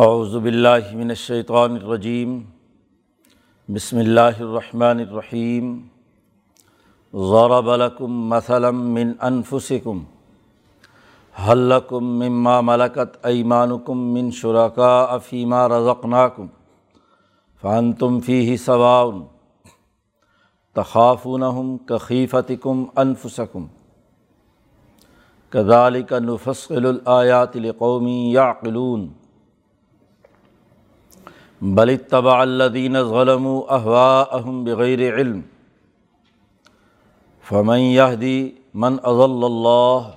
اعوذ باللہ من الشیطان الرجیم، بسم اللہ الرحمن الرحیم، ضرب لکم مثلا من انفسکم حل لکم مما ملکت ایمانکم من شرکاء فیما رزقناکم، فانتم فیہ سواء تخافونہم کخیفتکم انفسکم، کذالک نفصل الآیات لقوم یعقلون۔ بل اتبع الذین ظلموا اهواءهم بغیر علم فمن يهدي من اضل اللہ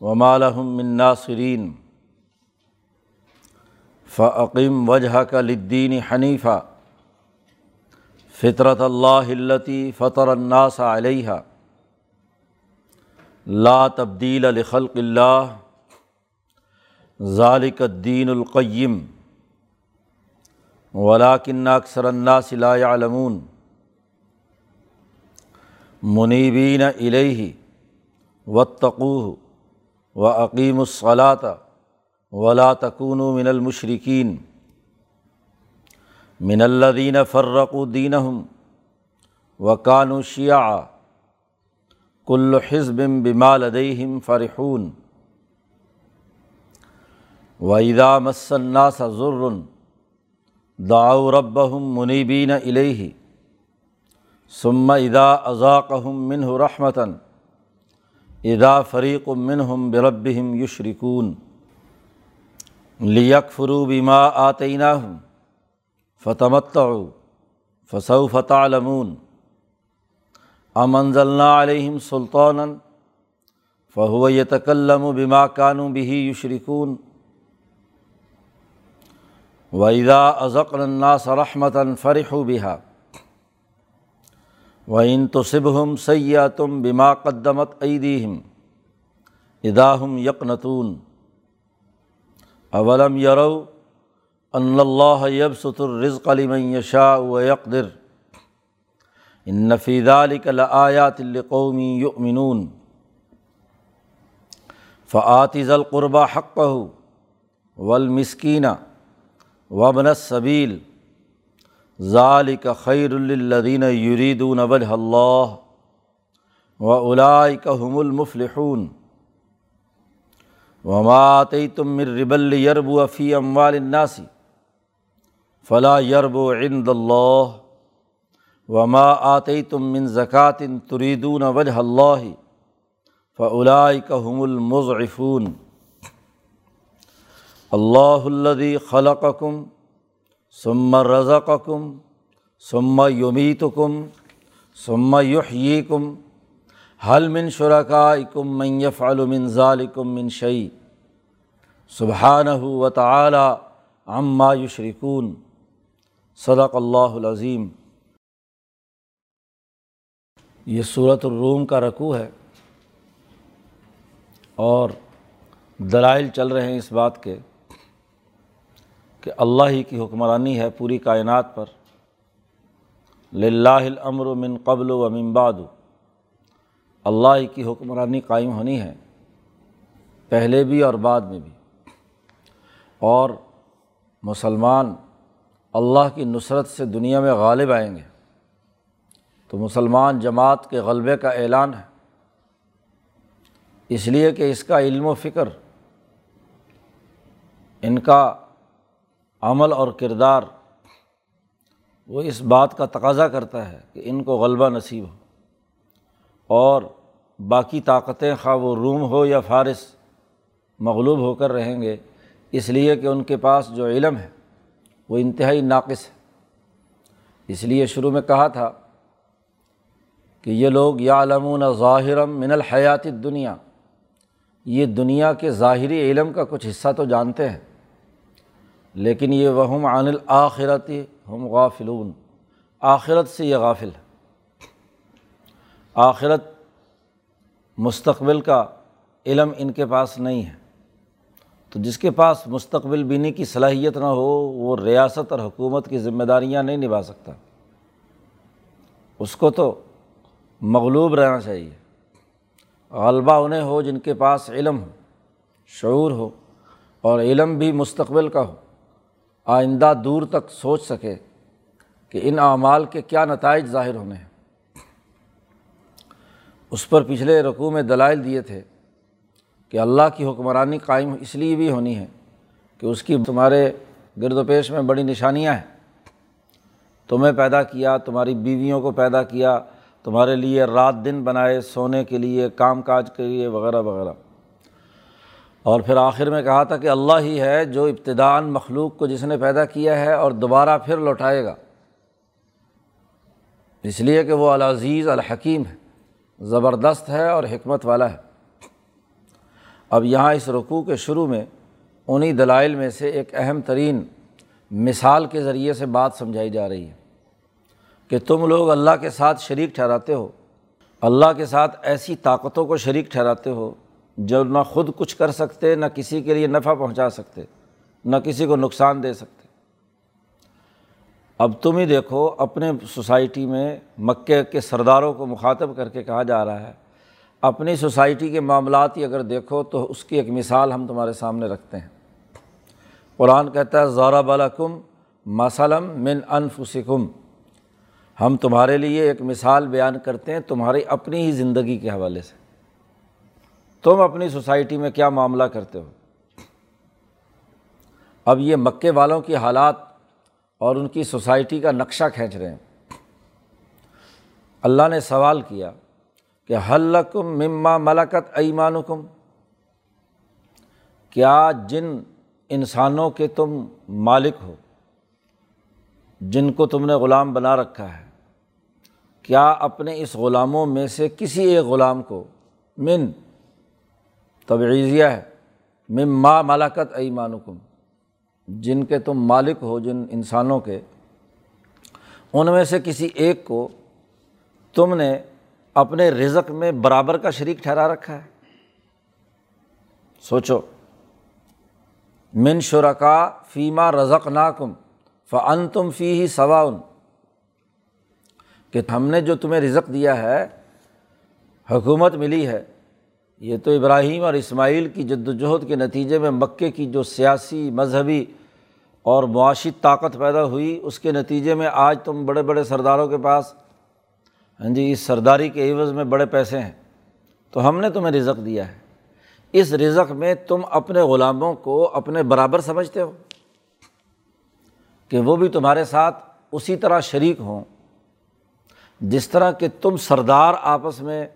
وما لهم من ناصرین فاقم وجهك للدین حنیفا فطرت اللہ التی فطر الناس علیہ لا تبدیل لخلق اللہ ذالک الدین القیم ولاکن اکثر الناس لا يعلمون منیبین الیہ واتقوہ و عقیم الصلاۃ ولا تکون من المشرقین من الدین فرق دینہم و کانو شیعہ۔ کل حزب بما لدیہم فرحون۔ و اذا مس الناس ضرٌ داؤ ربہم منیبین الیہ ثم ادا اذاقہم منہ رحمتاً ادا فریق منہم بربہم یشرکون لیکفروا بما آتیناہم فتمتعوا فسوف تعلمون ام انزلنا علیہم سلطانا فهو یتکلم بما كانوا به یشرکون ویدا ازق الناس رحمتاً فرح و بحا و ان تو صبہم سیاح تم بما قدمت عیدیم اداہم یقنتون اولم یرو ان اللہ یب ستر رزق علم و یقدر ان نفید علیک آیات القومی یؤمنون فعات ذلقربہ حق والمسکینہ وبن صبیل ظالق خیر الدین یریدون وجہ اللہ و اولائکہم المفلحون۔ وما تم من ربل یرب فی اموال الناس، فلا یرب عند اللہ۔ وما آتیتم من زکوٰۃ تریدون وجہ اللہ فلاءکہم المضعفون۔ اللہ الدی خلقکم ثم رضقکم ثم یمیتکم ثم یحییکم حل من شرکائکم من یفعل من ذالکم من شعی سبحانہ و تعالی عما یشرکون صدق اللہ العظیم یہ صورت الروم کا رقوع ہے اور دلائل چل رہے ہیں اس بات کے کہ اللہ ہی کی حکمرانی ہے پوری کائنات پر۔ الامر من قبل و من بعد۔ اللہ ہی کی حکمرانی قائم ہونی ہے، پہلے بھی اور بعد میں بھی۔ اور مسلمان اللہ کی نصرت سے دنیا میں غالب آئیں گے۔ تو مسلمان جماعت کے غلبے کا اعلان ہے۔ اس لیے کہ اس کا علم و فکر، ان کا عمل اور کردار، وہ اس بات کا تقاضا کرتا ہے کہ ان کو غلبہ نصیب ہو۔ اور باقی طاقتیں خواہ وہ روم ہو یا فارس مغلوب ہو کر رہیں گے، اس لیے کہ ان کے پاس جو علم ہے، وہ انتہائی ناقص ہے۔ اس لیے شروع میں کہا تھا کہ یہ لوگ یا علمون ظاہرم من الحیات دنیا یہ دنیا کے ظاہری علم کا کچھ حصہ تو جانتے ہیں۔ لیکن یہ وہم عن الآخرت ہم غافلون۔ آخرت سے یہ غافل ہے۔ آخرت مستقبل کا علم ان کے پاس نہیں ہے۔ تو جس کے پاس مستقبل بینی کی صلاحیت نہ ہو، وہ ریاست اور حکومت کی ذمہ داریاں نہیں نبھا سکتا۔ اس کو تو مغلوب رہنا چاہیے۔ غلبہ انہیں ہو جن کے پاس علم ہو، شعور ہو، اور علم بھی مستقبل کا ہو۔ آئندہ دور تک سوچ سکے کہ ان اعمال کے کیا نتائج ظاہر ہونے ہیں۔ اس پر پچھلے رقوع میں دلائل دیے تھے کہ اللہ کی حکمرانی قائم اس لیے بھی ہونی ہے کہ اس کی تمہارے گرد و پیش میں بڑی نشانیاں ہیں۔ تمہیں پیدا کیا، تمہاری بیویوں کو پیدا کیا، تمہارے لیے رات دن بنائے، سونے کے لیے، کام کاج کے لیے، وغیرہ وغیرہ۔ اور پھر آخر میں کہا تھا کہ اللہ ہی ہے جو ابتدان مخلوق کو جس نے پیدا کیا ہے اور دوبارہ پھر لوٹائے گا۔ اس لیے کہ وہ العزیز، الحکیم ہے، زبردست ہے اور حکمت والا ہے۔ اب یہاں اس رقوع کے شروع میں انہیں دلائل میں سے ایک اہم ترین مثال کے ذریعے سے بات سمجھائی جا رہی ہے کہ تم لوگ اللہ کے ساتھ شریک ٹھہراتے ہو، اللہ کے ساتھ ایسی طاقتوں کو شریک ٹھہراتے ہو جو نہ خود کچھ کر سکتے، نہ کسی کے لیے نفع پہنچا سکتے، نہ کسی کو نقصان دے سکتے۔ اب تم ہی دیکھو، اپنے سوسائٹی میں مکے کے سرداروں کو مخاطب کر کے کہا جا رہا ہے، اپنی سوسائٹی کے معاملات ہی اگر دیکھو تو اس کی ایک مثال ہم تمہارے سامنے رکھتے ہیں۔ قرآن کہتا ہے زورا بالکم مسلم من انفسکم ہم تمہارے لیے ایک مثال بیان کرتے ہیں، تمہاری اپنی ہی زندگی کے حوالے سے۔ تم اپنی سوسائٹی میں کیا معاملہ کرتے ہو؟ اب یہ مکے والوں کی حالات اور ان کی سوسائٹی کا نقشہ کھینچ رہے ہیں۔ اللہ نے سوال کیا کہ حلکم مما ملکت ایمانکم؟ کیا جن انسانوں کے تم مالک ہو؟ جن کو تم نے غلام بنا رکھا ہے۔ کیا اپنے اس غلاموں میں سے کسی ایک غلام کو من تبعیضیہ ہے۔ مم ماں ملاکت ایمانکم، جن کے تم مالک ہو، جن انسانوں کے، ان میں سے کسی ایک کو تم نے اپنے رزق میں برابر کا شریک ٹھہرا رکھا ہے۔ سوچو، من شرکا فیما رزق ناکم فن تم فی ہی سواؤن، کہ ہم نے جو تمہیں رزق دیا ہے، حکومت ملی ہے یہ تو ابراہیم اور اسماعیل کی جد وجہد کے نتیجے میں مکے کی جو سیاسی، مذہبی اور معاشی طاقت پیدا ہوئی، اس کے نتیجے میں آج تم بڑے بڑے سرداروں کے پاس ہاں جی اس سرداری کے عوض میں بڑے پیسے ہیں۔ تو ہم نے تمہیں رزق دیا ہے۔ اس رزق میں تم اپنے غلاموں کو اپنے برابر سمجھتے ہو کہ وہ بھی تمہارے ساتھ اسی طرح شریک ہوں۔ جس طرح کہ تم سردار آپس میں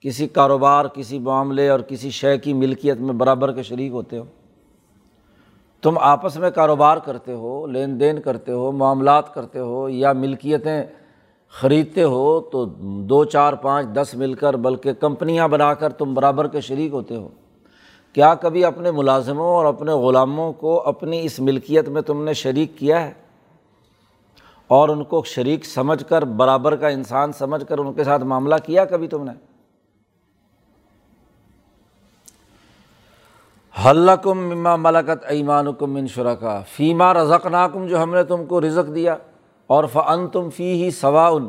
کسی کاروبار، کسی معاملے اور کسی شے کی ملکیت میں برابر کے شریک ہوتے ہو۔ تم آپس میں کاروبار کرتے ہو، لین دین کرتے ہو، معاملات کرتے ہو یا ملکیتیں خریدتے ہو تو دو، چار، پانچ، دس مل کر، بلکہ کمپنیاں بنا کر تم برابر کے شریک ہوتے ہو۔ کیا کبھی اپنے ملازموں اور اپنے غلاموں کو اپنی اس ملکیت میں تم نے شریک کیا ہے؟ اور ان کو شریک سمجھ کر، برابر کا انسان سمجھ کر ان کے ساتھ معاملہ کیا کبھی تم نے؟ حلکم مما ملکت ایمان کم منشرا کا فیما رزق ناکم جو ہم نے تم کو رزق دیا، اور فن تم فی ہی سواؤن،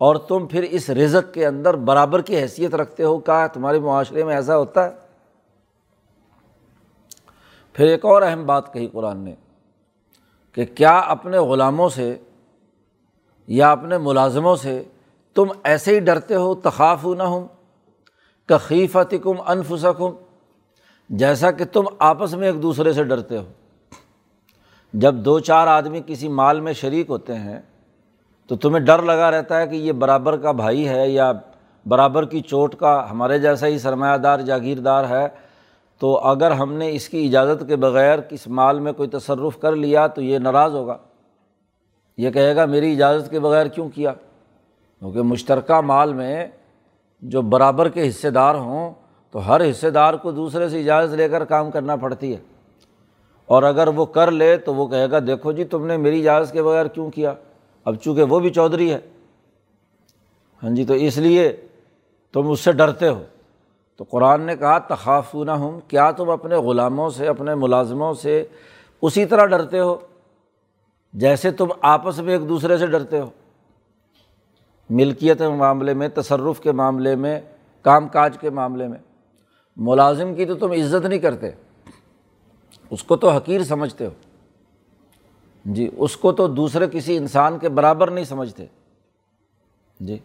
اور تم پھر اس رزق کے اندر برابر کی حیثیت رکھتے ہو۔ کہا، تمہارے معاشرے میں ایسا ہوتا ہے؟ پھر ایک اور اہم بات کہی قرآن نے کہ کیا اپنے غلاموں سے یا اپنے ملازموں سے تم ایسے ہی ڈرتے ہو؟ تخاف نہ ہوں کخیفت کم انفسکم جیسا کہ تم آپس میں ایک دوسرے سے ڈرتے ہو۔ جب دو چار آدمی کسی مال میں شریک ہوتے ہیں، تو تمہیں ڈر لگا رہتا ہے کہ یہ برابر کا بھائی ہے یا برابر کی چوٹ کا ہمارے جیسا ہی سرمایہ دار، جاگیردار ہے۔ تو اگر ہم نے اس کی اجازت کے بغیر کس مال میں کوئی تصرف کر لیا، تو یہ ناراض ہوگا۔ یہ کہے گا، میری اجازت کے بغیر کیوں کیا؟ کیونکہ مشترکہ مال میں جو برابر کے حصے دار ہوں تو ہر حصے دار کو دوسرے سے اجازت لے کر کام کرنا پڑتی ہے۔ اور اگر وہ کر لے تو وہ کہے گا، دیکھو جی تم نے میری اجازت کے بغیر کیوں کیا؟ اب چونکہ وہ بھی چودھری ہے۔ ہاں جی تو اس لیے تم اس سے ڈرتے ہو۔ تو قرآن نے کہا تخاف نہ ہوں کیا تم اپنے غلاموں سے، اپنے ملازموں سے اسی طرح ڈرتے ہو؟ جیسے تم آپس میں ایک دوسرے سے ڈرتے ہو۔ ملکیت کے معاملے میں، تصرف کے معاملے میں، کام کاج کے معاملے میں۔ ملازم کی تو تم عزت نہیں کرتے۔ اس کو تو حقیر سمجھتے ہو۔ جی اس کو تو دوسرے کسی انسان کے برابر نہیں سمجھتے۔ جی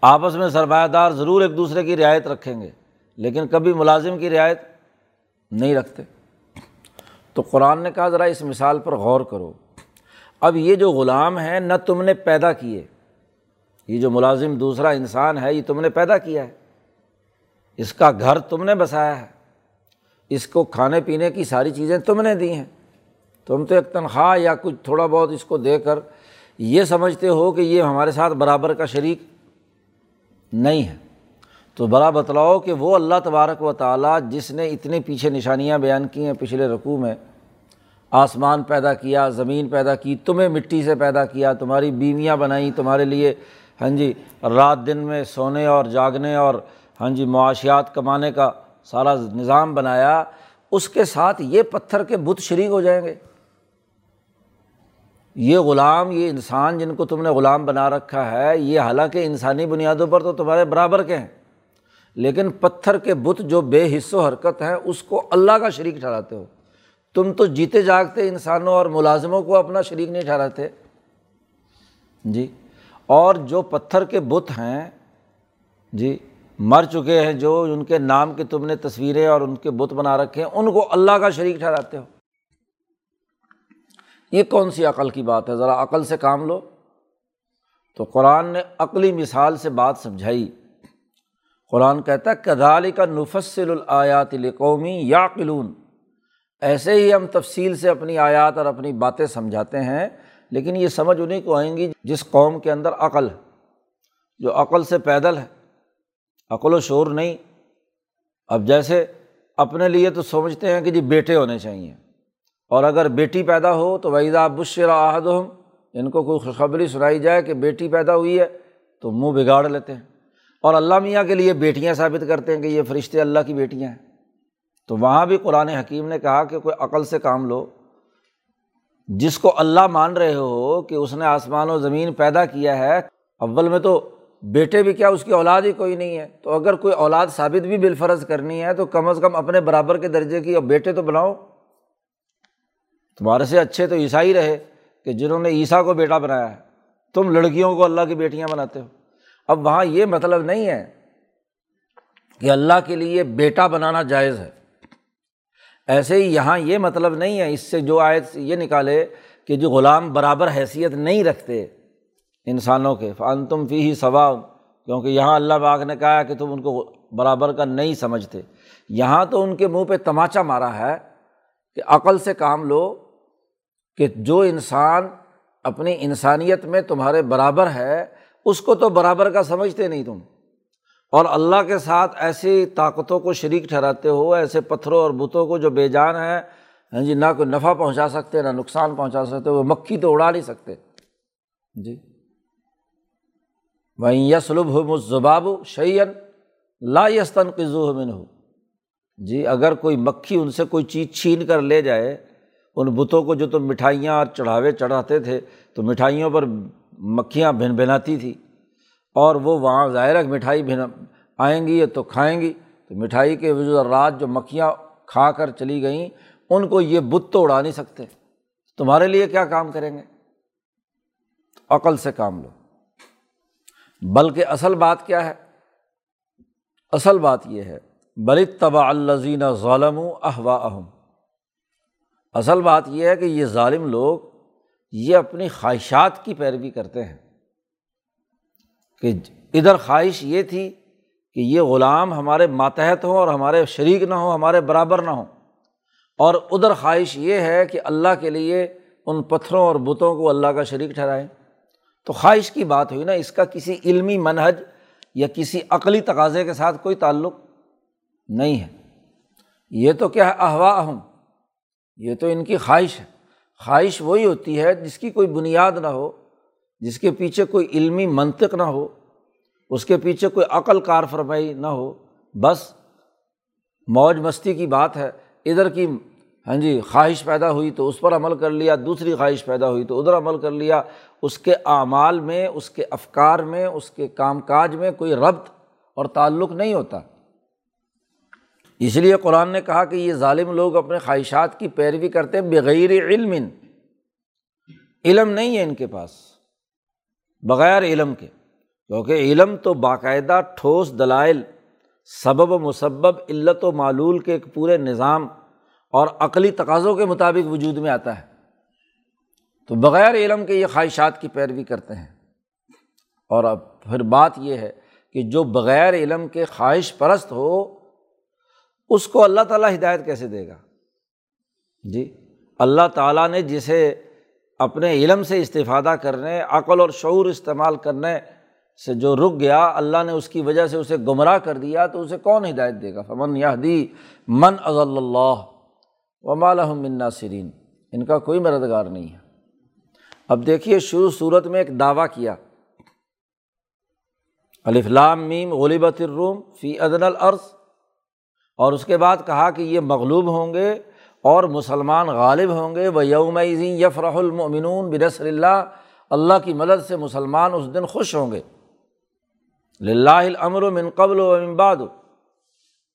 آپس میں سرمایہ دار ضرور ایک دوسرے کی رعایت رکھیں گے، لیکن کبھی ملازم کی رعایت نہیں رکھتے۔ تو قرآن نے کہا، ذرا اس مثال پر غور کرو۔ اب یہ جو غلام ہے نہ تم نے پیدا کیے۔ یہ جو ملازم دوسرا انسان ہے، یہ تم نے پیدا کیا ہے۔ اس کا گھر تم نے بسایا ہے۔ اس کو کھانے پینے کی ساری چیزیں تم نے دی ہیں۔ تم تو ایک تنخواہ یا کچھ تھوڑا بہت اس کو دے کر یہ سمجھتے ہو کہ یہ ہمارے ساتھ برابر کا شریک نہیں ہے۔ تو بڑا بتلاؤ کہ وہ اللہ تبارک و تعالیٰ جس نے اتنے پیچھے نشانیاں بیان کی ہیں پچھلے رقوع میں، آسمان پیدا کیا، زمین پیدا کی، تمہیں مٹی سے پیدا کیا، تمہاری بیویاں بنائیں، تمہارے لیے ہاں جی رات دن میں سونے اور جاگنے اور ہاں جی معاشیات کمانے کا سارا نظام بنایا، اس کے ساتھ یہ پتھر کے بت شریک ہو جائیں گے۔ یہ غلام، یہ انسان جن کو تم نے غلام بنا رکھا ہے، یہ حالانکہ انسانی بنیادوں پر تو تمہارے برابر کے ہیں۔ لیکن پتھر کے بت جو بے حص و حرکت ہیں، اس کو اللہ کا شریک ٹھہراتے ہو۔ تم تو جیتے جاگتے انسانوں اور ملازموں کو اپنا شریک نہیں ٹھہراتے۔ جی اور جو پتھر کے بت ہیں جی مر چکے ہیں جو ان کے نام کی تم نے تصویریں اور ان کے بت بنا رکھے ہیں، ان کو اللہ کا شریک ٹھہراتے ہو۔ یہ کون سی عقل کی بات ہے؟ ذرا عقل سے کام لو۔ تو قرآن نے عقلی مثال سے بات سمجھائی۔ قرآن کہتا ہے کدالی کا نفسل الیات قومی یا قلون ایسے ہی ہم تفصیل سے اپنی آیات اور اپنی باتیں سمجھاتے ہیں، لیکن یہ سمجھ انہیں کو آئیں گی جس قوم کے اندر عقل ہے، جو عقل سے پیدل ہے۔ عقل و شعور نہیں۔ اب جیسے اپنے لیے تو سمجھتے ہیں کہ جی بیٹے ہونے چاہئیں اور اگر بیٹی پیدا ہو تو وحیدہ بشر عہد ہم ان کو کوئی خوشخبری سنائی جائے کہ بیٹی پیدا ہوئی ہے تو منہ بگاڑ لیتے ہیں۔ اور اللہ میاں کے لیے بیٹیاں ثابت کرتے ہیں کہ یہ فرشتے اللہ کی بیٹیاں ہیں۔ تو وہاں بھی قرآن حکیم نے کہا کہ کوئی عقل سے کام لو۔ جس کو اللہ مان رہے ہو کہ اس نے آسمان و زمین پیدا کیا ہے، اول میں تو بیٹے بھی کیا اس کی اولاد ہی کوئی نہیں ہے؟ تو اگر کوئی اولاد ثابت بھی بالفرض کرنی ہے تو کم از کم اپنے برابر کے درجے کی اور بیٹے تو بناؤ۔ تمہارے سے اچھے تو عیسائی رہے کہ جنہوں نے عیسیٰ کو بیٹا بنایا ہے۔ تم لڑکیوں کو اللہ کی بیٹیاں بناتے ہو۔ اب وہاں یہ مطلب نہیں ہے کہ اللہ کے لیے بیٹا بنانا جائز ہے۔ ایسے ہی یہاں یہ مطلب نہیں ہے۔ اس سے جو آئے یہ نکالے کہ جو غلام برابر حیثیت نہیں رکھتے انسانوں کے۔ فن تم فی ہی ثواب کیونکہ یہاں اللہ باغ نے کہا کہ تم ان کو برابر کا نہیں سمجھتے۔ یہاں تو ان کے منہ پہ تماچا مارا ہے کہ عقل سے کام لو کہ جو انسان اپنی انسانیت میں تمہارے برابر ہے، اس کو تو برابر کا سمجھتے نہیں تم۔ اور اللہ کے ساتھ ایسی طاقتوں کو شریک ٹھہراتے ہو، ایسے پتھروں اور بتوں کو جو بے جان ہے ہاں جی نہ کوئی نفع پہنچا سکتے، نہ نقصان پہنچا سکتے، وہ مکھی تو اڑا نہیں سکتے۔ جی۔ وہیں یسلب ہو مزباب شعین لا یستن قزو من ہو جی اگر کوئی مکھی ان سے کوئی چیز چھین کر لے جائے، ان بتوں کو جو تم مٹھائیاں اور چڑھاوے چڑھاتے تھے، تو مٹھائیوں پر مکھیاں بھن بھناتی تھی۔ اور وہ وہاں ظاہر مٹھائی بھن آئیں گی تو کھائیں گی۔ تو مٹھائی کے وجود رات جو مکھیاں کھا کر چلی گئیں، ان کو یہ بت تو اڑا نہیں سکتے۔ تمہارے لیے کیا کام کریں گے؟ عقل سے کام لو۔ بلکہ اصل بات کیا ہے؟ اصل بات یہ ہے بلت طبع الزین ظالم احوا اہم اصل بات یہ ہے کہ یہ ظالم لوگ یہ اپنی خواہشات کی پیروی کرتے ہیں۔ کہ ادھر خواہش یہ تھی کہ یہ غلام ہمارے ماتحت ہوں اور ہمارے شریک نہ ہوں، ہمارے برابر نہ ہوں۔ اور ادھر خواہش یہ ہے کہ اللہ کے لیے ان پتھروں اور بتوں کو اللہ کا شریک ٹھہرائیں۔ تو خواہش کی بات ہوئی نا، اس کا کسی علمی منہج یا کسی عقلی تقاضے کے ساتھ کوئی تعلق نہیں ہے۔ یہ تو کیا ہے احوا اہم یہ تو ان کی خواہش ہے۔ خواہش وہی ہوتی ہے جس کی کوئی بنیاد نہ ہو، جس کے پیچھے کوئی علمی منطق نہ ہو، اس کے پیچھے کوئی عقل کار فرمائی نہ ہو۔ بس، موج مستی کی بات ہے، ادھر کی ہاں جی خواہش پیدا ہوئی تو اس پر عمل کر لیا، دوسری خواہش پیدا ہوئی تو ادھر عمل کر لیا۔ اس کے اعمال میں، اس کے افکار میں، اس کے کام کاج میں کوئی ربط اور تعلق نہیں ہوتا۔ اس لیے قرآن نے کہا کہ یہ ظالم لوگ اپنے خواہشات کی پیروی کرتے ہیں بغیر علم۔ علم نہیں ہے ان کے پاس، بغیر علم کے۔ کیونکہ علم تو باقاعدہ ٹھوس دلائل، سبب و مسبب، علت و معلول کے ایک پورے نظام اور عقلی تقاضوں کے مطابق وجود میں آتا ہے۔ تو بغیر علم کے یہ خواہشات کی پیروی کرتے ہیں۔ اور اب پھر بات یہ ہے کہ جو بغیر علم کے خواہش پرست ہو، اس کو اللہ تعالیٰ ہدایت کیسے دے گا؟ جی اللہ تعالیٰ نے جسے اپنے علم سے استفادہ کرنے، عقل اور شعور استعمال کرنے سے جو رک گیا، اللہ نے اس کی وجہ سے اسے گمراہ کر دیا، تو اسے کون ہدایت دے گا؟ فمن یادی من اضل اللہ و مالحم منا سرین ان کا کوئی مددگار نہیں ہے۔ اب دیکھیے شروع صورت میں ایک دعویٰ کیا۔ الفلام میم غلیبت الروم فی عدن العرض اور اس کے بعد کہا کہ یہ مغلوب ہوں گے اور مسلمان غالب ہوں گے۔ وہ یوم یفرح المؤمنون بنصر اللہ اللہ کی مدد سے مسلمان اس دن خوش ہوں گے۔ الامر من قبل و امباد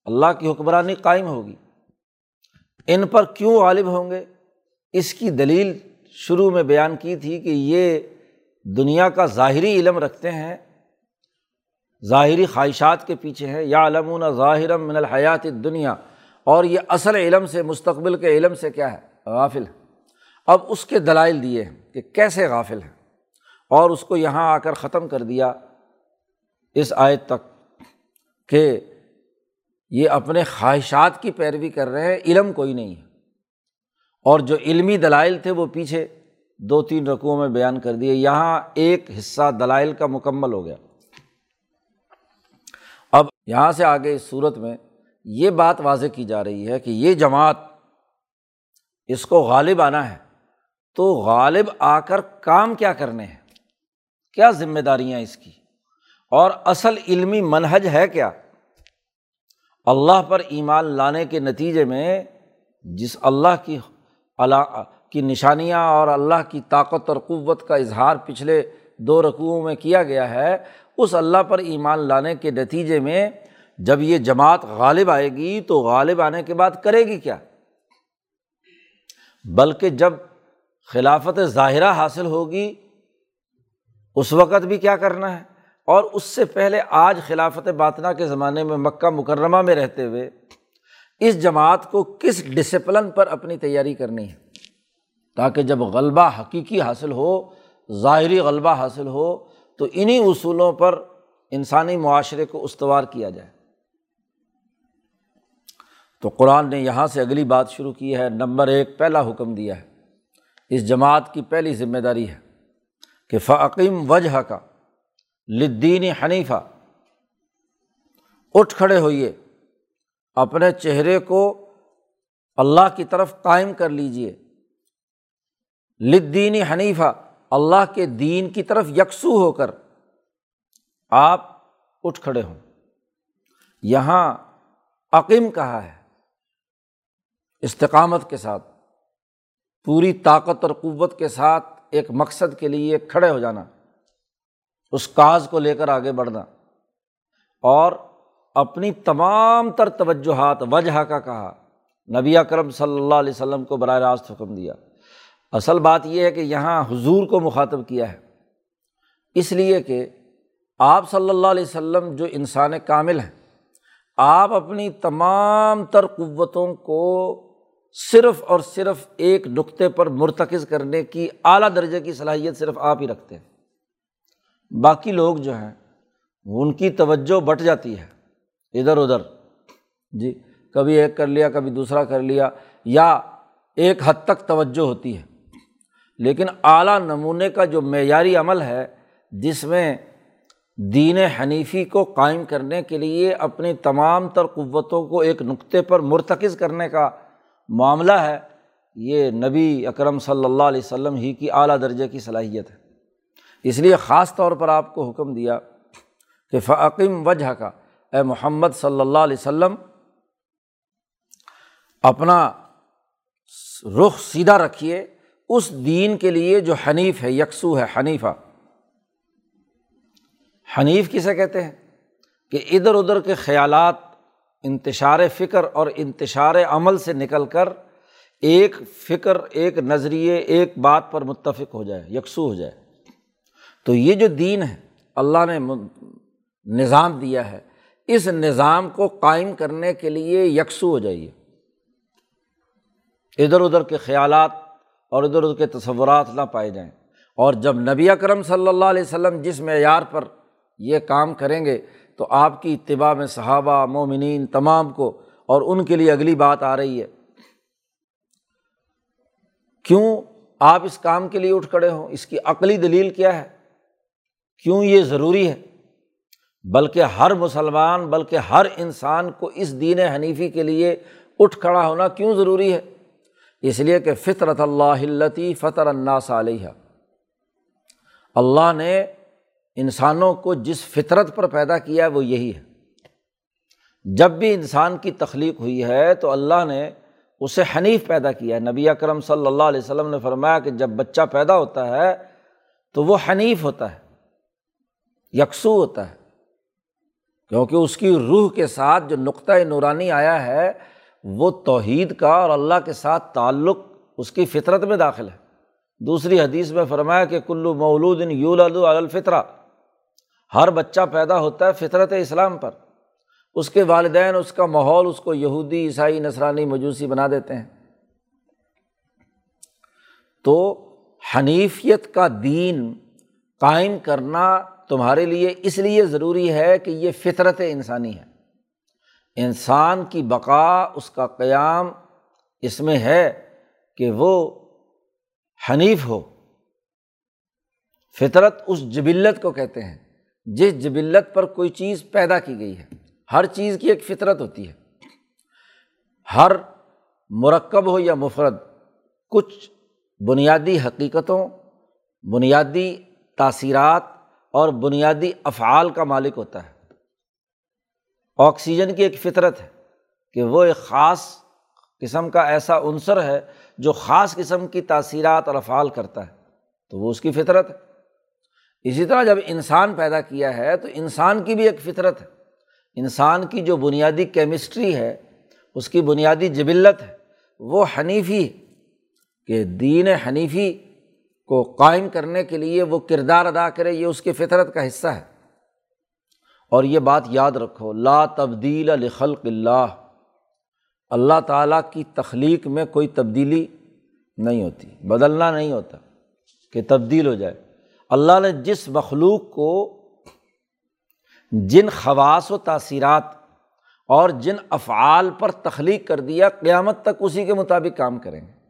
اللہ کی حکمرانی قائم ہوگی۔ ان پر کیوں غالب ہوں گے؟ اس کی دلیل شروع میں بیان کی تھی کہ یہ دنیا کا ظاہری علم رکھتے ہیں، ظاہری خواہشات کے پیچھے ہے یا علمون ظاہر من الحیات دنیا اور یہ اصل علم سے، مستقبل کے علم سے کیا ہے؟ غافل ہے اب اس کے دلائل دیے ہیں کہ کیسے غافل ہیں، اور اس کو یہاں آ کر ختم کر دیا۔ اس آیت تک کہ یہ اپنے خواہشات کی پیروی کر رہے ہیں، علم کوئی نہیں ہے۔ اور جو علمی دلائل تھے، وہ پیچھے دو تین رقوع میں بیان کر دیے۔ یہاں ایک حصہ دلائل کا مکمل ہو گیا۔ اب یہاں سے آگے اس صورت میں یہ بات واضح کی جا رہی ہے کہ یہ جماعت اس کو غالب آنا ہے۔ تو غالب آ کر کام کیا کرنے ہیں؟ کیا ذمہ داریاں اس کی؟ اور اصل علمی منہج ہے کیا؟ اللہ پر ایمان لانے کے نتیجے میں جس اللہ کی اللہ کی نشانیاں اور اللہ کی طاقت اور قوت کا اظہار پچھلے دو رقوؤں میں کیا گیا ہے، اس اللہ پر ایمان لانے کے نتیجے میں جب یہ جماعت غالب آئے گی تو غالب آنے کے بعد کرے گی کیا؟ بلکہ جب خلافت ظاہرہ حاصل ہوگی، اس وقت بھی کیا کرنا ہے؟ اور اس سے پہلے آج خلافت باطنا کے زمانے میں مکہ مکرمہ میں رہتے ہوئے اس جماعت کو کس ڈسپلن پر اپنی تیاری کرنی ہے؟ تاکہ جب غلبہ حقیقی حاصل ہو، ظاہری غلبہ حاصل ہو، تو انہیں اصولوں پر انسانی معاشرے کو استوار کیا جائے۔ تو قرآن نے یہاں سے اگلی بات شروع کی ہے۔ نمبر ایک، پہلا حکم دیا ہے۔ اس جماعت کی پہلی ذمہ داری ہے کہ فعقیم وجہ کا لدین حنیفہ۔ اٹھ کھڑے ہوئیے۔ اپنے چہرے کو اللہ کی طرف قائم کر لیجیے لدین حنیفہ، اللہ کے دین کی طرف یکسو ہو کر۔ آپ اٹھ کھڑے ہوں۔ یہاں عقیم کہا ہے۔ استقامت کے ساتھ، پوری طاقت اور قوت کے ساتھ ایک مقصد کے لیے کھڑے ہو جانا۔ اس کاز کو لے کر آگے بڑھنا اور اپنی تمام تر توجہات، وجہ کا کہا۔ نبی اکرم صلی اللہ علیہ وسلم کو براہ راست حکم دیا۔ اصل بات یہ ہے کہ یہاں حضور کو مخاطب کیا ہے۔ اس لیے کہ آپ صلی اللہ علیہ وسلم جو انسان کامل ہیں، آپ اپنی تمام تر قوتوں کو صرف اور صرف ایک نقطے پر مرتکز کرنے کی اعلیٰ درجے کی صلاحیت صرف آپ ہی رکھتے ہیں۔ باقی لوگ جو ہیں، ان کی توجہ بٹ جاتی ہے، ادھر ادھر۔ جی کبھی ایک کر لیا، کبھی دوسرا کر لیا، یا ایک حد تک توجہ ہوتی ہے۔ لیکن اعلیٰ نمونے کا جو معیاری عمل ہے، جس میں دین حنیفی کو قائم کرنے کے لیے اپنی تمام تر قوتوں کو ایک نقطے پر مرتکز کرنے کا معاملہ ہے، یہ نبی اکرم صلی اللہ علیہ وسلم ہی کی اعلیٰ درجے کی صلاحیت ہے۔ اس لیے خاص طور پر آپ کو حکم دیا کہ فعقیم وجہ کا اے محمد صلی اللہ علیہ وسلم، اپنا رخ سیدھا رکھیے، اس دین کے لیے جو حنیف ہے، یکسو ہے، حنیفہ۔ حنیف کسے کہتے ہیں؟ کہ ادھر ادھر کے خیالات انتشار فکر اور انتشار عمل سے نکل کر ایک فکر، ایک نظریے، ایک بات پر متفق ہو جائے، یکسو ہو جائے۔ تو یہ جو دین ہے، اللہ نے نظام دیا ہے، اس نظام کو قائم کرنے کے لیے یکسو ہو جائیے۔ ادھر ادھر کے خیالات اور ادھر ادھر کے تصورات نہ پائے جائیں۔ اور جب نبی اکرم صلی اللہ علیہ وسلم جس معیار پر یہ کام کریں گے، تو آپ کی اتباع میں صحابہ، مومنین تمام کو اور ان کے لیے اگلی بات آ رہی ہے۔ کیوں آپ اس کام کے لیے اٹھ کھڑے ہوں؟ اس کی عقلی دلیل کیا ہے؟ کیوں یہ ضروری ہے؟ بلکہ ہر مسلمان، بلکہ ہر انسان کو اس دین حنیفی کے لیے اٹھ کھڑا ہونا کیوں ضروری ہے؟ اس لیے کہ فطرت اللہ فطر الناس علیہ اللہ نے انسانوں کو جس فطرت پر پیدا کیا وہ یہی ہے۔ جب بھی انسان کی تخلیق ہوئی ہے تو اللہ نے اسے حنیف پیدا کیا۔ ہے نبی اکرم صلی اللہ علیہ وسلم نے فرمایا کہ جب بچہ پیدا ہوتا ہے تو وہ حنیف ہوتا ہے۔ یکسو ہوتا ہے۔ کیونکہ اس کی روح کے ساتھ جو نقطۂ نورانی آیا ہے، وہ توحید کا اور اللہ کے ساتھ تعلق اس کی فطرت میں داخل ہے۔ دوسری حدیث میں فرمایا کہ کلو مولود یول الفطرہ۔ ہر بچہ پیدا ہوتا ہے فطرت اسلام پر۔ اس کے والدین، اس کا ماحول، اس کو یہودی، عیسائی نسرانی مجوسی بنا دیتے ہیں۔ تو حنیفیت کا دین قائم کرنا تمہارے لیے اس لیے ضروری ہے کہ یہ فطرت انسانی ہے۔ انسان کی بقا اس کا قیام اس میں ہے کہ وہ حنیف ہو۔ فطرت اس جبلت کو کہتے ہیں، جس جبلت پر کوئی چیز پیدا کی گئی ہے۔ ہر چیز کی ایک فطرت ہوتی ہے۔ ہر مرکب ہو یا مفرد، کچھ بنیادی حقیقتوں، بنیادی تاثیرات اور بنیادی افعال کا مالک ہوتا ہے۔ آکسیجن کی ایک فطرت ہے کہ وہ ایک خاص قسم کا ایسا عنصر ہے جو خاص قسم کی تاثیرات اور افعال کرتا ہے۔ تو وہ اس کی فطرت ہے۔ اسی طرح جب انسان پیدا کیا ہے تو انسان کی بھی ایک فطرت ہے۔ انسان کی جو بنیادی کیمسٹری ہے، اس کی بنیادی جبلت ہے۔ وہ حنیفی کہ دین حنیفی کو قائم کرنے کے لیے وہ کردار ادا کرے، یہ اس کی فطرت کا حصہ ہے۔ اور یہ بات یاد رکھو، لا تبدیل الخلق اللہ۔ اللہ تعالیٰ کی تخلیق میں کوئی تبدیلی نہیں ہوتی، بدلنا نہیں ہوتا کہ تبدیل ہو جائے۔ اللہ نے جس مخلوق کو جن خواص و تاثیرات اور جن افعال پر تخلیق کر دیا، قیامت تک اسی کے مطابق کام کریں گے۔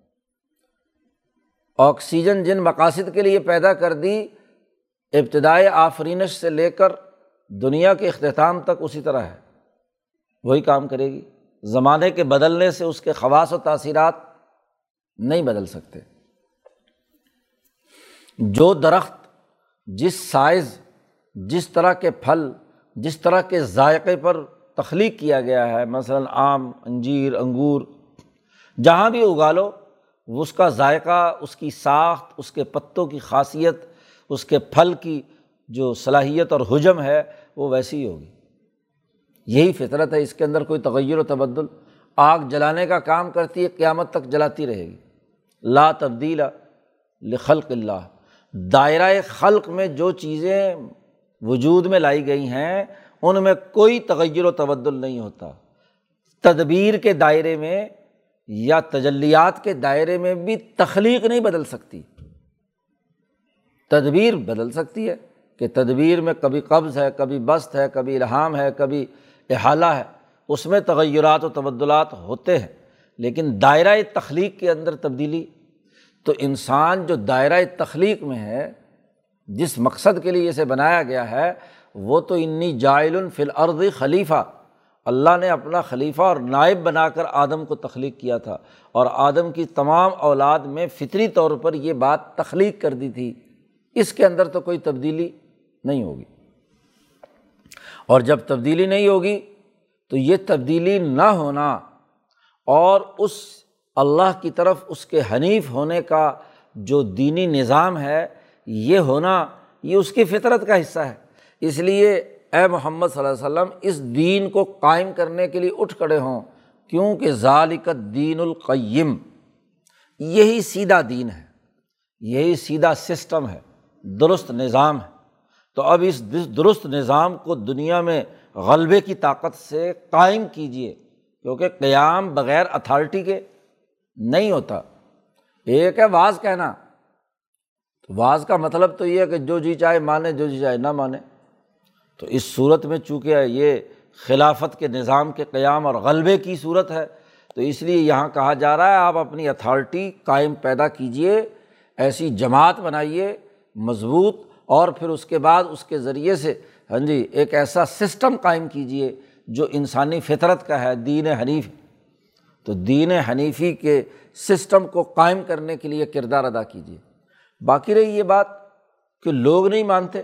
آکسیجن جن مقاصد کے لیے پیدا کر دی، ابتدائی آفرینش سے لے کر دنیا کے اختتام تک اسی طرح ہے۔ وہی کام کرے گی۔ زمانے کے بدلنے سے اس کے خواص و تاثیرات نہیں بدل سکتے۔ جو درخت، جس سائز، جس طرح کے پھل، جس طرح کے ذائقے پر تخلیق کیا گیا ہے، مثلاً آم، انجیر، انگور، جہاں بھی اگا لو اس کا ذائقہ، اس کی ساخت، اس کے پتوں کی خاصیت، اس کے پھل کی جو صلاحیت اور حجم ہے، وہ ویسی ہی ہوگی۔ یہی فطرت ہے، اس کے اندر کوئی تغیر و تبدل۔ آگ جلانے کا کام کرتی ہے، قیامت تک جلاتی رہے گی۔ لا تبدیل لخلق اللہ۔ دائرۂ خلق میں جو چیزیں وجود میں لائی گئی ہیں، ان میں کوئی تغیر و تبدل نہیں ہوتا۔ تدبیر کے دائرے میں یا تجلیات کے دائرے میں بھی تخلیق نہیں بدل سکتی۔ تدبیر بدل سکتی ہے کہ تدبیر میں کبھی قبض ہے، کبھی بست ہے، کبھی الہام ہے، کبھی احالہ ہے۔ اس میں تغیرات و تبدلات ہوتے ہیں، لیکن دائرۂ تخلیق کے اندر تبدیلی۔ تو انسان جو دائرۂ تخلیق میں ہے، جس مقصد کے لیے اسے بنایا گیا ہے، وہ تو انی جائل الفل عرض خلیفہ۔ اللہ نے اپنا خلیفہ اور نائب بنا کر آدم کو تخلیق کیا تھا اور آدم کی تمام اولاد میں فطری طور پر یہ بات تخلیق کر دی تھی۔ اس کے اندر تو کوئی تبدیلی نہیں ہوگی۔ اور جب تبدیلی نہیں ہوگی تو یہ تبدیلی نہ ہونا اور اس اللہ کی طرف اس کے حنیف ہونے کا جو دینی نظام ہے، یہ ہونا، یہ اس کی فطرت کا حصہ ہے۔ اس لیے اے محمد صلی اللہ علیہ وسلم، اس دین کو قائم کرنے کے لیے اٹھ کھڑے ہوں، کیونکہ ذالکت دین القیم، یہی سیدھا دین ہے، یہی سیدھا سسٹم ہے، درست نظام ہے۔ تو اب اس درست نظام کو دنیا میں غلبے کی طاقت سے قائم کیجیے کیونکہ قیام بغیر اتھارٹی کے نہیں ہوتا۔ ایک ہے بعض کہنا بعض کا مطلب تو یہ ہے کہ جو جی چاہے مانے، جو جی چاہے نہ مانے۔ تو اس صورت میں چونکہ یہ خلافت کے نظام کے قیام اور غلبے کی صورت ہے، تو اس لیے یہاں کہا جا رہا ہے، آپ اپنی اتھارٹی قائم پیدا کیجیے ایسی جماعت بنائیے، مضبوط، اور پھر اس کے بعد اس کے ذریعے سے ہاں جی ایک ایسا سسٹم قائم کیجیے جو انسانی فطرت کا ہے، دین حنیف تو دین حنیفی کے سسٹم کو قائم کرنے کے لیے کردار ادا کیجیے باقی رہی یہ بات کہ لوگ نہیں مانتے۔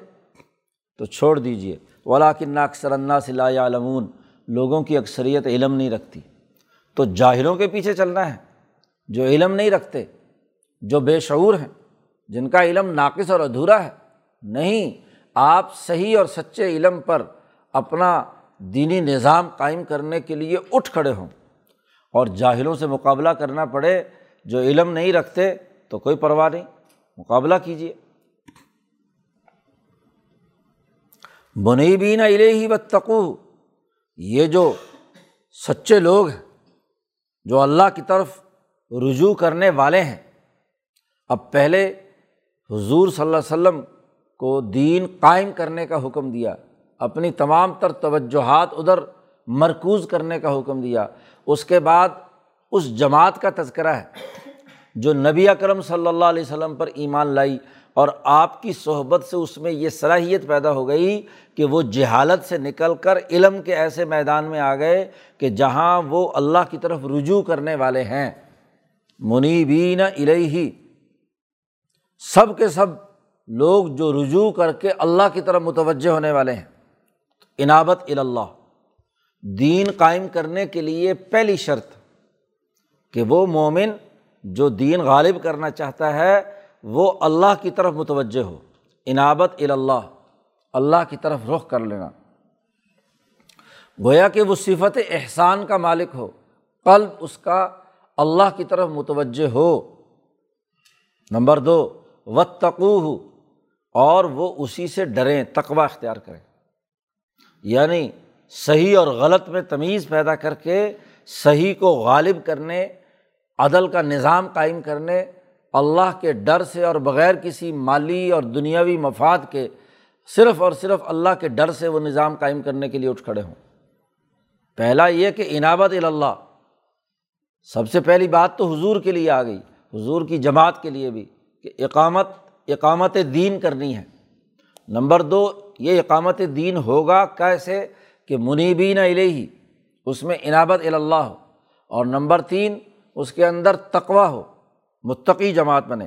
تو چھوڑ دیجیے ولاکن اکثر اللہ صلی علمون لوگوں کی اکثریت علم نہیں رکھتی۔ تو جاہروں کے پیچھے چلنا ہے، جو علم نہیں رکھتے، جو بے شعور ہیں، جن کا علم ناقص اور ادھورا ہے۔ نہیں، آپ صحیح اور سچے علم پر اپنا دینی نظام قائم کرنے کے لیے اٹھ کھڑے ہوں۔ اور جاہلوں سے مقابلہ کرنا پڑے، جو علم نہیں رکھتے، تو کوئی پرواہ نہیں۔ مقابلہ کیجیے بنی الہ ہی بتقو یہ جو سچے لوگ ہیں، جو اللہ کی طرف رجوع کرنے والے ہیں۔ اب پہلے حضور صلی اللہ علیہ وسلم کو دین قائم کرنے کا حکم دیا، اپنی تمام تر توجہات ادھر مرکوز کرنے کا حکم دیا۔ اس کے بعد اس جماعت کا تذکرہ ہے، جو نبی اکرم صلی اللہ علیہ وسلم پر ایمان لائی۔ اور آپ کی صحبت سے اس میں یہ صلاحیت پیدا ہو گئی کہ وہ جہالت سے نکل کر علم کے ایسے میدان میں آ گئے کہ جہاں وہ اللہ کی طرف رجوع کرنے والے ہیں۔ منیبین الہی سب کے سب لوگ جو رجوع کر کے اللہ کی طرف متوجہ ہونے والے ہیں۔ انابت الا دین قائم کرنے کے لیے پہلی شرط کہ وہ مومن جو دین غالب کرنا چاہتا ہے وہ اللہ کی طرف متوجہ ہو۔ انابت الا اللہ کی طرف رخ کر لینا۔ گویا کہ وہ صفت احسان کا مالک ہو، قلب اس کا اللہ کی طرف متوجہ ہو۔ نمبر دو و تقو ہو اور وہ اسی سے ڈریں تقوا اختیار کریں۔ یعنی صحیح اور غلط میں تمیز پیدا کر کے، صحیح کو غالب کرنے، عدل کا نظام قائم کرنے اللہ کے ڈر سے اور بغیر کسی مالی اور دنیاوی مفاد کے صرف اور صرف اللہ کے ڈر سے وہ نظام قائم کرنے کے لیے اٹھ کھڑے ہوں۔ پہلا یہ کہ انابت اللہ سب سے پہلی بات تو حضور کے لیے آ گئی، حضور کی جماعت کے لیے بھی کہ اقامت اقامت دین کرنی ہے۔ نمبر دو، یہ اقامت دین ہوگا کیسے کہ منیبین علیہ اس میں انابت اللہ ہو۔ اور نمبر تین، اس کے اندر تقوا ہو۔ متقی جماعت بنے۔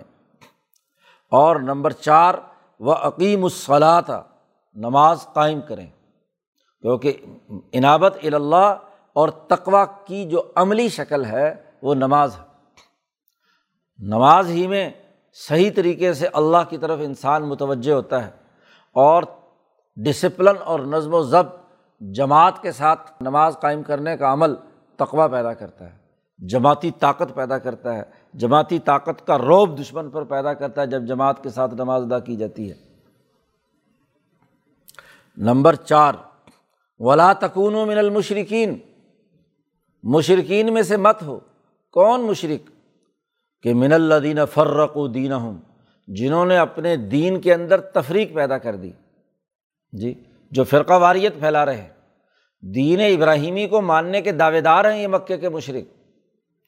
اور نمبر چار و عقیم الصلاۃ نماز قائم کریں۔ کیونکہ انابت اللہ اور تقوا کی جو عملی شکل ہے، وہ نماز ہے۔ نماز ہی میں صحیح طریقے سے اللہ کی طرف انسان متوجہ ہوتا ہے۔ اور ڈسپلن اور نظم و ضبط جماعت کے ساتھ نماز قائم کرنے کا عمل تقوا پیدا کرتا ہے۔ جماعتی طاقت پیدا کرتا ہے۔ جماعتی طاقت کا روب دشمن پر پیدا کرتا ہے جب جماعت کے ساتھ نماز ادا کی جاتی ہے۔ نمبر چار، ولا تکون و من المشرقین مشرقین میں سے مت ہو۔ کون مشرق کہ من الدین فرق و دین ہوں جنہوں نے اپنے دین کے اندر تفریق پیدا کر دی۔ جی جو فرقہ واریت پھیلا رہے دین ابراہیمی کو ماننے کے دعوے دار ہیں یہ مکے کے مشرق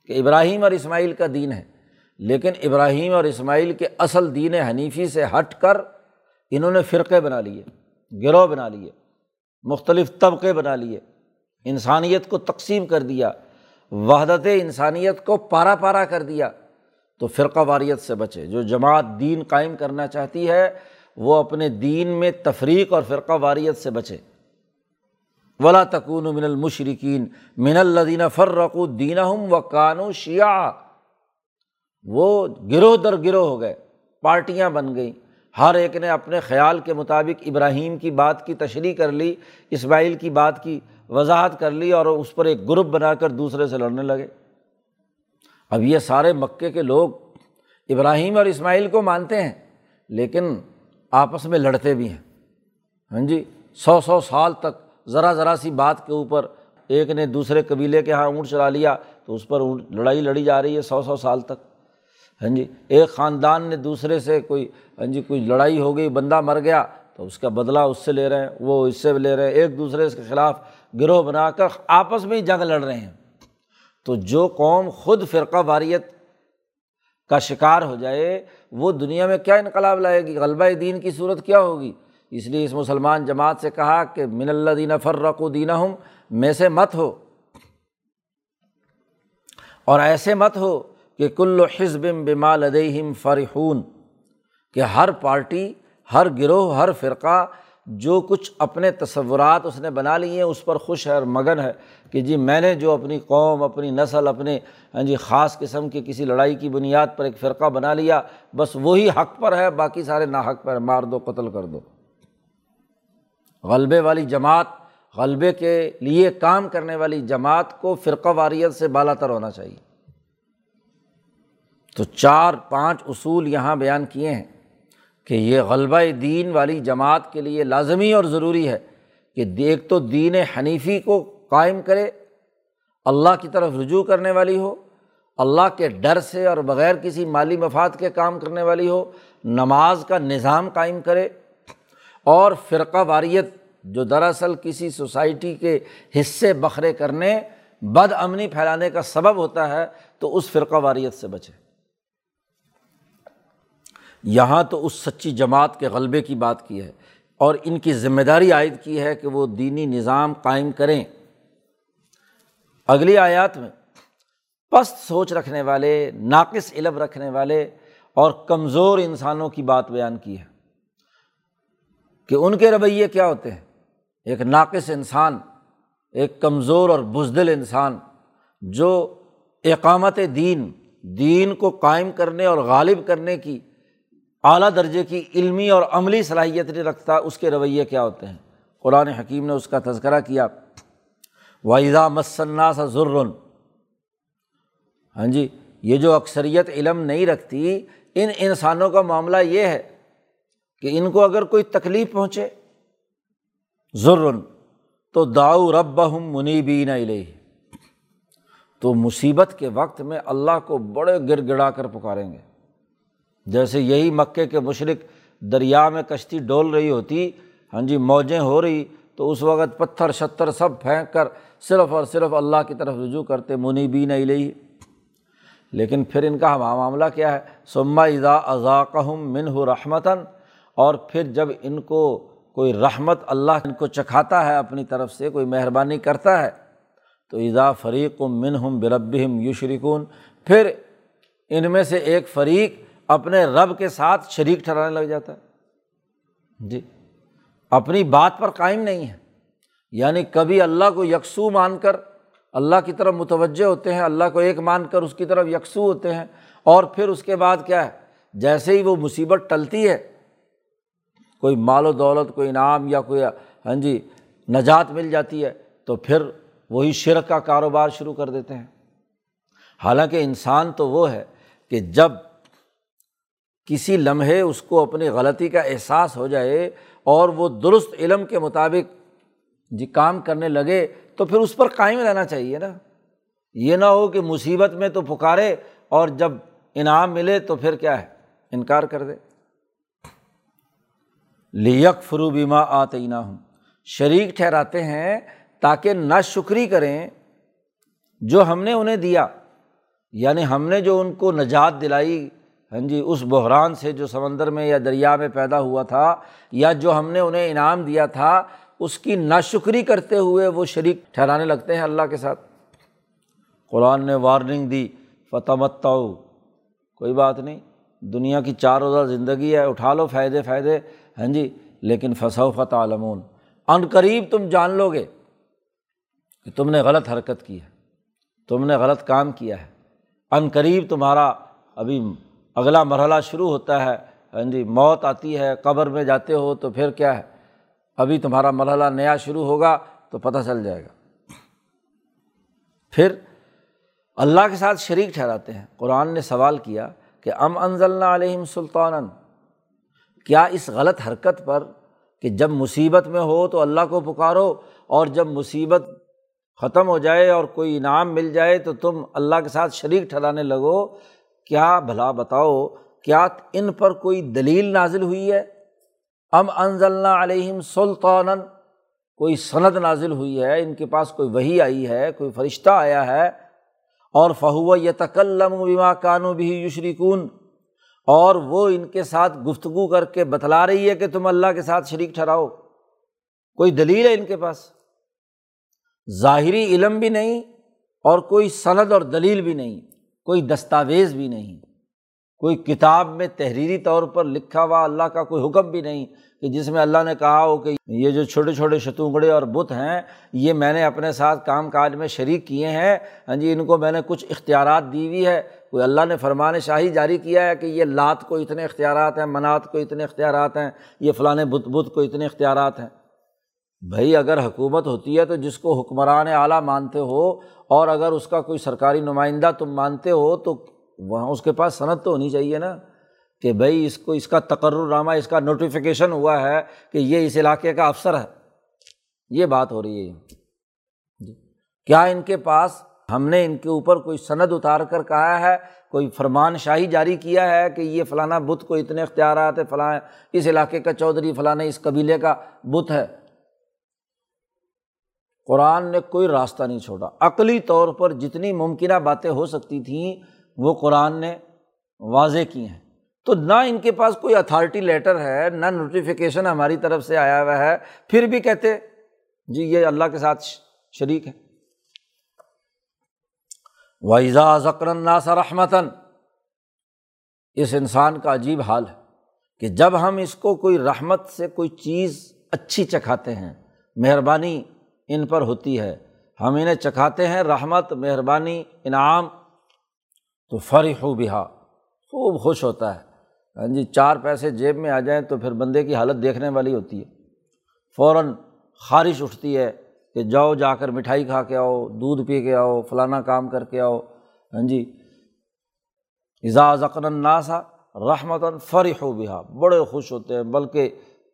کہ ابراہیم اور اسماعیل کا دین ہے، لیکن ابراہیم اور اسماعیل کے اصل دین حنیفی سے ہٹ کر انہوں نے فرقے بنا لیے، گروہ بنا لیے، مختلف طبقے بنا لیے، انسانیت کو تقسیم کر دیا، وحدت انسانیت کو پارا پارا کر دیا، تو فرقہ واریت سے بچے۔ جو جماعت دین قائم کرنا چاہتی ہے، وہ اپنے دین میں تفریق اور فرقہ واریت سے بچے۔ ولا تکون من المشرقین من الدین فرق الدین ہم و کانو شیعہ۔ وہ گروہ در گروہ ہو گئے، پارٹیاں بن گئیں۔ ہر ایک نے اپنے خیال کے مطابق ابراہیم کی بات کی تشریح کر لی، اسماعیل کی بات کی وضاحت کر لی اور اس پر ایک گروپ بنا کر دوسرے سے لڑنے لگے۔ اب یہ سارے مکے کے لوگ ابراہیم اور اسماعیل کو مانتے ہیں، لیکن آپس میں لڑتے بھی ہیں۔ ہاں جی سو سو سال تک ذرا ذرا سی بات کے اوپر ایک نے دوسرے قبیلے کے یہاں اونٹ چلا لیا تو اس پر اونٹ لڑائی لڑی جا رہی ہے سو سو سال تک۔ ہاں جی ایک خاندان نے دوسرے سے کوئی ہاں جی کوئی لڑائی ہو گئی، بندہ مر گیا تو اس کا بدلہ اس سے لے رہے ہیں، وہ اس سے لے رہے ہیں۔ ایک دوسرے کے خلاف گروہ بنا کر آپس میں ہی جنگ لڑ رہے ہیں۔ تو جو قوم خود فرقہ واریت کا شکار ہو جائے، وہ دنیا میں کیا انقلاب لائے گی؟ غلبہ دین کی صورت کیا ہوگی؟ اس لیے اس مسلمان جماعت سے کہا کہ من اللہ دینہ فرق و دینہ ہوں میں سے مت ہو۔ اور ایسے مت ہو کہ کل حزب بما لدہم فرحون، کہ ہر پارٹی، ہر گروہ، ہر فرقہ جو کچھ اپنے تصورات اس نے بنا لیے ہیں اس پر خوش ہے اور مگن ہے کہ جی میں نے جو اپنی قوم، اپنی نسل، اپنے ہاں جی خاص قسم کی کسی لڑائی کی بنیاد پر ایک فرقہ بنا لیا، بس وہی حق پر ہے، باقی سارے نا حق پر مار دو، قتل کر دو۔ غلبے والی جماعت، غلبے کے لیے کام کرنے والی جماعت کو فرقہ واریت سے بالا تر ہونا چاہیے۔ تو چار پانچ اصول یہاں بیان کیے ہیں کہ یہ غلبہ دین والی جماعت کے لیے لازمی اور ضروری ہے کہ ایک تو دین حنیفی کو قائم کرے، اللہ کی طرف رجوع کرنے والی ہو، اللہ کے ڈر سے اور بغیر کسی مالی مفاد کے کام کرنے والی ہو، نماز کا نظام قائم کرے اور فرقہ واریت جو دراصل کسی سوسائٹی کے حصے بکھرے کرنے، بد امنی پھیلانے کا سبب ہوتا ہے، تو اس فرقہ واریت سے بچے۔ یہاں تو اس سچی جماعت کے غلبے کی بات کی ہے، اور ان کی ذمہ داری عائد کی ہے کہ وہ دینی نظام قائم کریں۔ اگلی آیات میں، پست سوچ رکھنے والے، ناقص علم رکھنے والے اور کمزور انسانوں کی بات بیان کی ہے۔ کہ ان کے رویے کیا ہوتے ہیں؟ ایک ناقص انسان، ایک کمزور اور بزدل انسان جو اقامت دین دین کو قائم کرنے اور غالب کرنے کی اعلیٰ درجے کی علمی اور عملی صلاحیت نہیں رکھتا، اس کے رویے کیا ہوتے ہیں؟ قرآن حکیم نے اس کا تذکرہ کیا۔ واحدہ مسنا سا ضرور ہاں جی یہ جو اکثریت علم نہیں رکھتی، ان انسانوں کا معاملہ یہ ہے کہ ان کو اگر کوئی تکلیف پہنچے ضرور تو داؤ رب ہم منی بین علیہ تو مصیبت کے وقت میں اللہ کو بڑے گر گڑا کر پکاریں گے۔ جیسے یہی مکے کے مشرق دریا میں کشتی ڈول رہی ہوتی ہاں جی موجیں ہو رہی، تو اس وقت پتھر شتر سب پھینک کر صرف اور صرف اللہ کی طرف رجوع کرتے منی بین علیہ لیکن پھر ان کا معاملہ کیا ہے؟ سما اضا اذاقہم منہ رحمتاً اور پھر جب ان کو کوئی رحمت اللہ ان کو چکھاتا ہے اپنی طرف سے، کوئی مہربانی کرتا ہے، تو اضا فریق و من ہم برب ہم یو شریکون پھر ان میں سے ایک فریق اپنے رب کے ساتھ شریک ٹھہرانے لگ جاتا ہے۔ جی اپنی بات پر قائم نہیں ہے۔ یعنی کبھی اللہ کو یکسو مان کر اللہ کی طرف متوجہ ہوتے ہیں، اللہ کو ایک مان کر اس کی طرف یکسو ہوتے ہیں، اور پھر اس کے بعد کیا ہے؟ جیسے ہی وہ مصیبت ٹلتی ہے کوئی مال و دولت، کوئی انعام یا کوئی ہاں جی نجات مل جاتی ہے تو پھر وہی شرک کا کاروبار شروع کر دیتے ہیں۔ حالانکہ انسان تو وہ ہے کہ جب کسی لمحے اس کو اپنی غلطی کا احساس ہو جائے اور وہ درست علم کے مطابق جی کام کرنے لگے تو پھر اس پر قائم رہنا چاہیے نا۔ یہ نہ ہو کہ مصیبت میں تو پکارے اور جب انعام ملے تو پھر کیا ہے؟ انکار کر دے۔ لیک فرو بیما آتے ہوں شریک ٹھہراتے ہیں تاکہ نہ شکری کریں جو ہم نے انہیں دیا۔ یعنی ہم نے جو ان کو نجات دلائی ہاں جی اس بحران سے جو سمندر میں یا دریا میں پیدا ہوا تھا یا جو ہم نے انہیں انعام دیا تھا، اس کی ناشکری کرتے ہوئے وہ شریک ٹھہرانے لگتے ہیں اللہ کے ساتھ۔ قرآن نے وارننگ دی فتح کوئی بات نہیں، دنیا کی چار روزہ زندگی ہے، اٹھا لو فائدے فائدے۔ ہاں جی لیکن فصو فتح علمون ان قریب تم جان لو گے کہ تم نے غلط حرکت کی ہے، تم نے غلط کام کیا ہے۔ ان قریب تمہارا ابھی اگلا مرحلہ شروع ہوتا ہے ہاں جی موت آتی ہے، قبر میں جاتے ہو تو پھر کیا ہے؟ ابھی تمہارا مرحلہ نیا شروع ہوگا تو پتہ چل جائے گا۔ پھر اللہ کے ساتھ شریک ٹھہراتے ہیں۔ قرآن نے سوال کیا کہ ام انزل علیہم سلطان کیا اس غلط حرکت پر کہ جب مصیبت میں ہو تو اللہ کو پکارو اور جب مصیبت ختم ہو جائے اور کوئی انعام مل جائے تو تم اللہ کے ساتھ شریک ٹھہرانے لگو، کیا بھلا بتاؤ، کیا ان پر کوئی دلیل نازل ہوئی ہے؟ ام انزل علیہم سلطان کوئی صنعت نازل ہوئی ہے، ان کے پاس کوئی وہی آئی ہے، کوئی فرشتہ آیا ہے، اور فہو یہ تکلم بیما کانو بھی یشریکون اور وہ ان کے ساتھ گفتگو کر کے بتلا رہی ہے کہ تم اللہ کے ساتھ شریک ٹھہراؤ۔ کوئی دلیل ہے ان کے پاس؟ ظاہری علم بھی نہیں اور کوئی سند اور دلیل بھی نہیں، کوئی دستاویز بھی نہیں۔ کوئی کتاب میں تحریری طور پر لکھا ہوا اللہ کا کوئی حکم بھی نہیں کہ جس میں اللہ نے کہا ہو کہ یہ جو چھوٹے چھوٹے شتونگڑے اور بت ہیں، یہ میں نے اپنے ساتھ کام کاج میں شریک کیے ہیں۔ ہاں جی ان کو میں نے کچھ اختیارات دی ہوئی ہے۔ کوئی اللہ نے فرمان شاہی جاری کیا ہے کہ یہ لات کو اتنے اختیارات ہیں، منات کو اتنے اختیارات ہیں، یہ فلاں بت بت کو اتنے اختیارات ہیں۔ بھائی اگر حکومت ہوتی ہے تو جس کو حکمران اعلیٰ مانتے ہو اور اگر اس کا کوئی سرکاری نمائندہ تم مانتے ہو تو وہاں اس کے پاس صنعت تو ہونی چاہیے نا کہ بھائی اس کو اس کا تقرر نامہ اس کا نوٹیفیکیشن ہوا ہے کہ یہ اس علاقے کا افسر ہے۔ یہ بات ہو رہی ہے۔ جی۔ کیا ان کے پاس ہم نے ان کے اوپر کوئی سند اتار کر کہا ہے، کوئی فرمان شاہی جاری کیا ہے کہ یہ فلانا بت کو اتنے اختیارات ہے فلاں اس علاقے کا چودھری، فلاں اس قبیلے کا بت ہے۔ قرآن نے کوئی راستہ نہیں چھوڑا۔ عقلی طور پر جتنی ممکنہ باتیں ہو سکتی تھیں، وہ قرآن نے واضح کی ہیں۔ تو نہ ان کے پاس کوئی اتھارٹی لیٹر ہے، نہ نوٹیفیکیشن ہماری طرف سے آیا ہوا ہے، پھر بھی کہتے جی یہ اللہ کے ساتھ شریک ہے۔ وائزا ذکر الناس رحمتاً اس انسان کا عجیب حال ہے کہ جب ہم اس کو کوئی رحمت سے کوئی چیز اچھی چکھاتے ہیں، مہربانی ان پر ہوتی ہے۔ ہم انہیں چکھاتے ہیں رحمت، مہربانی، انعام۔ تو فرح و بہا، خوب خوش ہوتا ہے۔ ہاں جی چار پیسے جیب میں آ جائیں تو پھر بندے کی حالت دیکھنے والی ہوتی ہے۔ فوراً خارش اٹھتی ہے۔ کہ جاؤ جا کر مٹھائی کھا کے آؤ، دودھ پی کے آؤ، فلانا کام کر کے آؤ۔ ہاں جی۔ اضا ذکر ناسا رحمت فرح و بہا۔ بڑے خوش ہوتے ہیں، بلکہ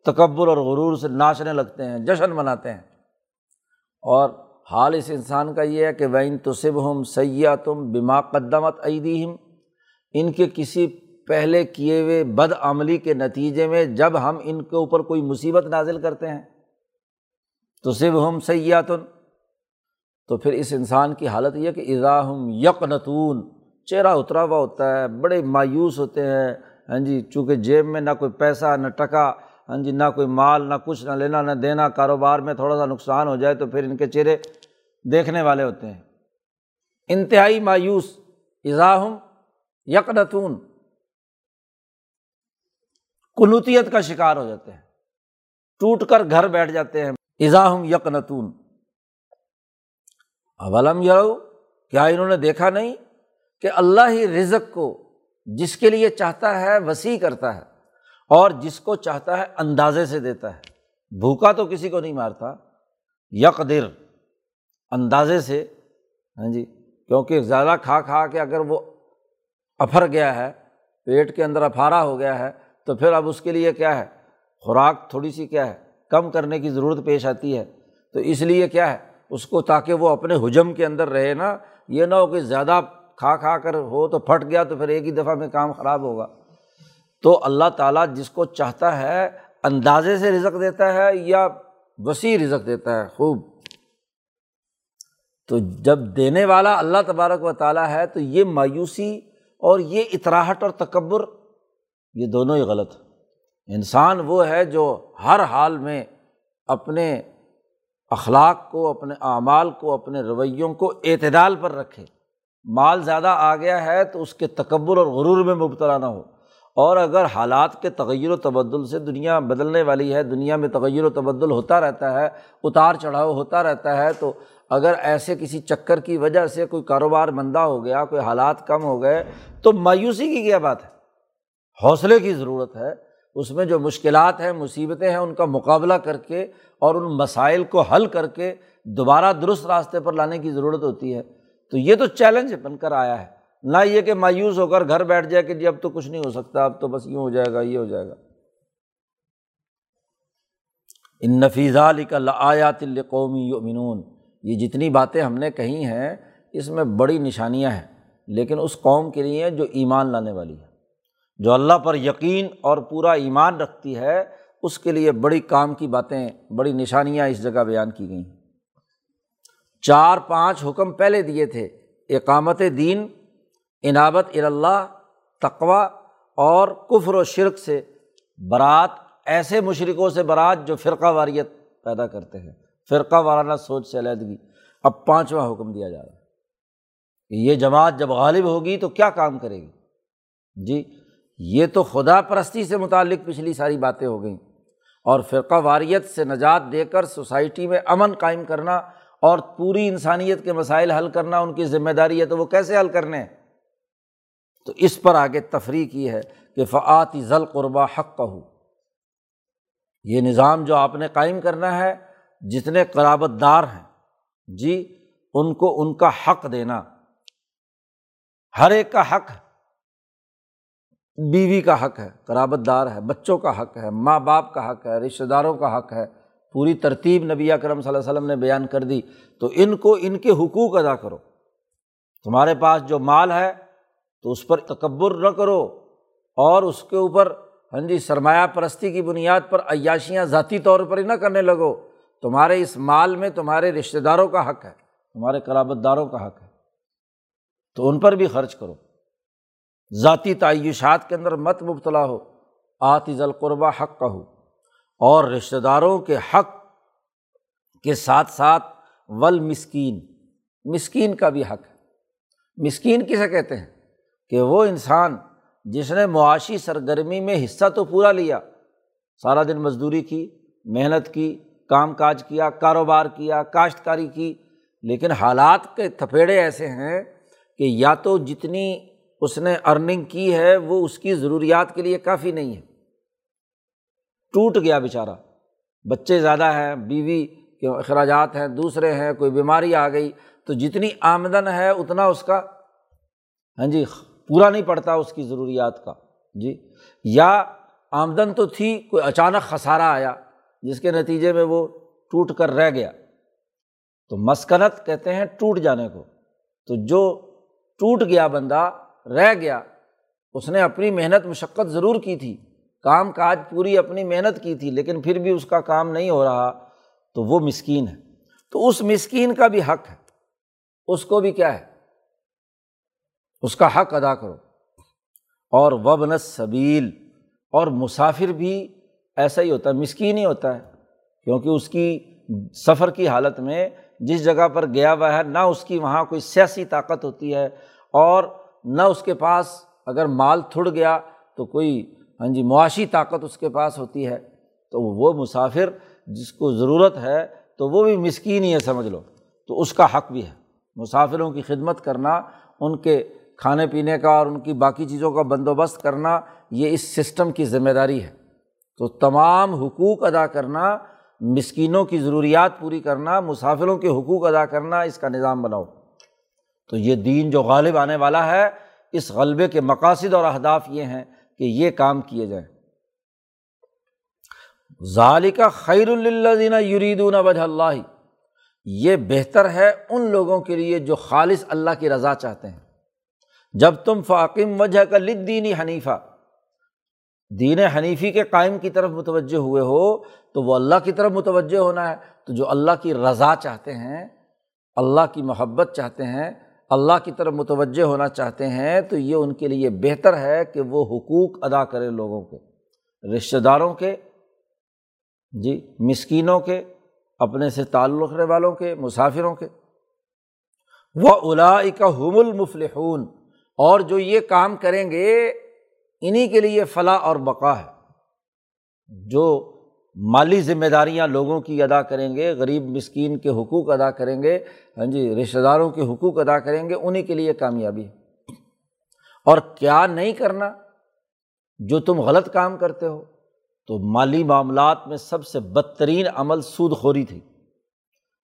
تکبر اور غرور سے ناچنے لگتے ہیں، جشن مناتے ہیں۔ اور حال اس انسان کا یہ ہے کہ وین تصب ہم سیاح تم بما قدمت عیدیم ان کے کسی پہلے کیے ہوئے بد عملی کے نتیجے میں جب ہم ان کے اوپر کوئی مصیبت نازل کرتے ہیں تو صب ہم سیاتن تو پھر اس انسان کی حالت یہ کہ اضاحم یک نتون چہرہ اترا ہوا ہوتا ہے، بڑے مایوس ہوتے ہیں۔ ہاں جی چونکہ جیب میں نہ کوئی پیسہ، نہ ٹکا ہاں جی نہ کوئی مال، نہ کچھ، نہ لینا، نہ دینا۔ کاروبار میں تھوڑا سا نقصان ہو جائے تو پھر ان کے چہرے دیکھنے والے ہوتے ہیں۔ انتہائی مایوس۔ اضاحم یکنتون کنوتیت کا شکار ہو جاتے ہیں۔ ٹوٹ کر گھر بیٹھ جاتے ہیں۔ اضاحم یکنتون اولم یو کیا انہوں نے دیکھا نہیں کہ اللہ ہی رزق کو جس کے لیے چاہتا ہے وسیع کرتا ہے اور جس کو چاہتا ہے اندازے سے دیتا ہے۔ بھوکا تو کسی کو نہیں مارتا۔ یک در اندازے سے۔ ہاں جی کیونکہ زیادہ کھا کھا کے اگر وہ افر گیا ہے، پیٹ کے اندر افارا ہو گیا ہے، تو پھر اب اس کے لیے کیا ہے؟ خوراک تھوڑی سی کیا ہے؟ کم کرنے کی ضرورت پیش آتی ہے۔ تو اس لیے کیا ہے؟ اس کو تاکہ وہ اپنے حجم کے اندر رہے نا، یہ نہ ہو کہ زیادہ کھا کھا کر ہو تو پھٹ گیا تو پھر ایک ہی دفعہ میں کام خراب ہوگا۔ تو اللہ تعالیٰ جس کو چاہتا ہے اندازے سے رزق دیتا ہے یا وسیع رزق دیتا ہے، خوب۔ تو جب دینے والا اللہ تبارک و تعالیٰ ہے تو یہ مایوسی اور یہ اطراہٹ اور تکبر، یہ دونوں ہی غلط۔ انسان وہ ہے جو ہر حال میں اپنے اخلاق کو، اپنے اعمال کو، اپنے رویوں کو اعتدال پر رکھے۔ مال زیادہ آ گیا ہے تو اس کے تکبر اور غرور میں مبتلا نہ ہو۔ اور اگر حالات کے تغیر و تبدل سے دنیا بدلنے والی ہے، دنیا میں تغیر و تبدل ہوتا رہتا ہے، اتار چڑھاؤ ہوتا رہتا ہے، تو اگر ایسے کسی چکر کی وجہ سے کوئی کاروبار مندہ ہو گیا، کوئی حالات کم ہو گئے، تو مایوسی کی کیا بات ہے؟ حوصلے کی ضرورت ہے۔ اس میں جو مشکلات ہیں، مصیبتیں ہیں، ان کا مقابلہ کر کے اور ان مسائل کو حل کر کے دوبارہ درست راستے پر لانے کی ضرورت ہوتی ہے۔ تو یہ تو چیلنج بن کر آیا ہے۔ نہ یہ کہ مایوس ہو کر گھر بیٹھ جائے کہ جی اب تو کچھ نہیں ہو سکتا، اب تو بس یوں ہو جائے گا، یہ ہو جائے گا۔ ان نفیزہ آیات القومی یومنون یہ جتنی باتیں ہم نے کہی ہیں، اس میں بڑی نشانیاں ہیں، لیکن اس قوم کے لیے جو ایمان لانے والی ہے جو اللہ پر یقین اور پورا ایمان رکھتی ہے، اس کے لیے بڑی کام کی باتیں، بڑی نشانیاں اس جگہ بیان کی گئیں۔ چار پانچ حکم پہلے دیے تھے، اقامت دین، عنابت اللہ تقوا اور کفر و شرک سے۔ برات ایسے مشرقوں سے برات جو فرقہ واریت پیدا کرتے ہیں۔ فرقہ وارانہ سوچ سے علیحدگی۔ اب پانچواں حکم دیا جا رہا ہے۔ کہ یہ جماعت جب غالب ہوگی تو کیا کام کرے گی؟ جی یہ تو خدا پرستی سے متعلق پچھلی ساری باتیں ہو گئیں۔ اور فرقہ واریت سے نجات دے کر سوسائٹی میں امن قائم کرنا اور پوری انسانیت کے مسائل حل کرنا، ان کی ذمہ داری ہے تو وہ کیسے حل کرنے؟ ہیں تو اس پر آگے تفریح کی ہے کہ فعت ضل قربہ حق کہ یہ نظام جو آپ نے قائم کرنا ہے، جتنے قرابت دار ہیں جی ان کو ان کا حق دینا۔ ہر ایک کا حق ہے۔ بیوی کا حق ہے قرابت دار ہے، بچوں کا حق ہے، ماں باپ کا حق ہے، رشتہ داروں کا حق ہے، پوری ترتیب نبی اکرم صلی اللہ علیہ وسلم نے بیان کر دی۔ تو ان کو ان کے حقوق ادا کرو۔ تمہارے پاس جو مال ہے تو اس پر تکبر نہ کرو۔ اور اس کے اوپر ہاں جی سرمایہ پرستی کی بنیاد پر عیاشیاں ذاتی طور پر ہی نہ کرنے لگو۔ تمہارے اس مال میں تمہارے رشتہ داروں کا حق ہے، تمہارے قرابت داروں کا حق ہے۔ تو ان پر بھی خرچ کرو۔ ذاتی تعیشات کے اندر مت مبتلا ہو آتز القربہ حق کا ہو اور رشتہ داروں کے حق کے ساتھ ساتھ ول مسکین مسکین کا بھی حق ہے۔ مسکین کسے کہتے ہیں؟ کہ وہ انسان جس نے معاشی سرگرمی میں حصہ تو پورا لیا، سارا دن مزدوری کی، محنت کی، کام کاج کیا، کاروبار کیا، کاشتکاری کی، لیکن حالات کے تھپیڑے ایسے ہیں کہ یا تو جتنی اس نے ارننگ کی ہے، وہ اس کی ضروریات کے لیے کافی نہیں ہے۔ ٹوٹ گیا بیچارہ۔ بچے زیادہ ہیں، بیوی کے اخراجات ہیں، دوسرے ہیں، کوئی بیماری آ گئی۔ تو جتنی آمدن ہے، اتنا اس کا ہاں جی پورا نہیں پڑتا اس کی ضروریات کا۔ جی یا آمدن تو تھی، کوئی اچانک خسارہ آیا، جس کے نتیجے میں وہ ٹوٹ کر رہ گیا۔ تو مسکنت کہتے ہیں ٹوٹ جانے کو۔ تو جو ٹوٹ گیا بندہ رہ گیا۔ اس نے اپنی محنت مشقت ضرور کی تھی۔ کام کاج پوری اپنی محنت کی تھی، لیکن پھر بھی اس کا کام نہیں ہو رہا۔ تو وہ مسکین ہے۔ تو اس مسکین کا بھی حق ہے۔ اس کو بھی کیا ہے؟ اس کا حق ادا کرو۔ اور وبن صبیل اور مسافر بھی ایسا ہی ہوتا ہے، مسکین ہی ہوتا ہے۔ کیونکہ اس کی سفر کی حالت میں جس جگہ پر گیا ہوا ہے، نہ اس کی وہاں کوئی سیاسی طاقت ہوتی ہے، اور نہ اس کے پاس اگر مال تھڑ گیا تو کوئی ہاں جی معاشی طاقت اس کے پاس ہوتی ہے، تو وہ مسافر جس کو ضرورت ہے تو وہ بھی مسکین ہی ہے، سمجھ لو۔ تو اس کا حق بھی ہے۔ مسافروں کی خدمت کرنا، ان کے کھانے پینے کا اور ان کی باقی چیزوں کا بندوبست کرنا، یہ اس سسٹم کی ذمہ داری ہے۔ تو تمام حقوق ادا کرنا، مسکینوں کی ضروریات پوری کرنا، مسافروں کے حقوق ادا کرنا، اس کا نظام بناؤ۔ تو یہ دین جو غالب آنے والا ہے، اس غلبے کے مقاصد اور اہداف یہ ہیں کہ یہ کام کیے جائیں۔ ظالقہ خیر اللہ یریدون وجہ اللہ۔ یہ بہتر ہے ان لوگوں کے لیے جو خالص اللہ کی رضا چاہتے ہیں۔ جب تم فاقم وجہ کا لد دینی حنیفہ، دین حنیفی کے قائم کی طرف متوجہ ہوئے ہو، تو وہ اللہ کی طرف متوجہ ہونا ہے۔ تو جو اللہ کی رضا چاہتے ہیں، اللہ کی محبت چاہتے ہیں اللہ کی طرف متوجہ ہونا چاہتے ہیں تو یہ ان کے لیے بہتر ہے کہ وہ حقوق ادا کرے لوگوں کے، رشتہ داروں کے جی مسکینوں کے، اپنے سے تعلق رکھنے والوں کے، مسافروں کے۔ وہ الا کا حم المفلحون۔ اور جو یہ کام کریں گے انہیں کے لیے فلاح اور بقا ہے۔ جو مالی ذمہ داریاں لوگوں کی ادا کریں گے، غریب مسکین کے حقوق ادا کریں گے ہاں جی رشتہ داروں کے حقوق ادا کریں گے انہیں کے لیے کامیابی اور کیا نہیں کرنا؟ جو تم غلط کام کرتے ہو۔ تو مالی معاملات میں سب سے بدترین عمل سود خوری تھی۔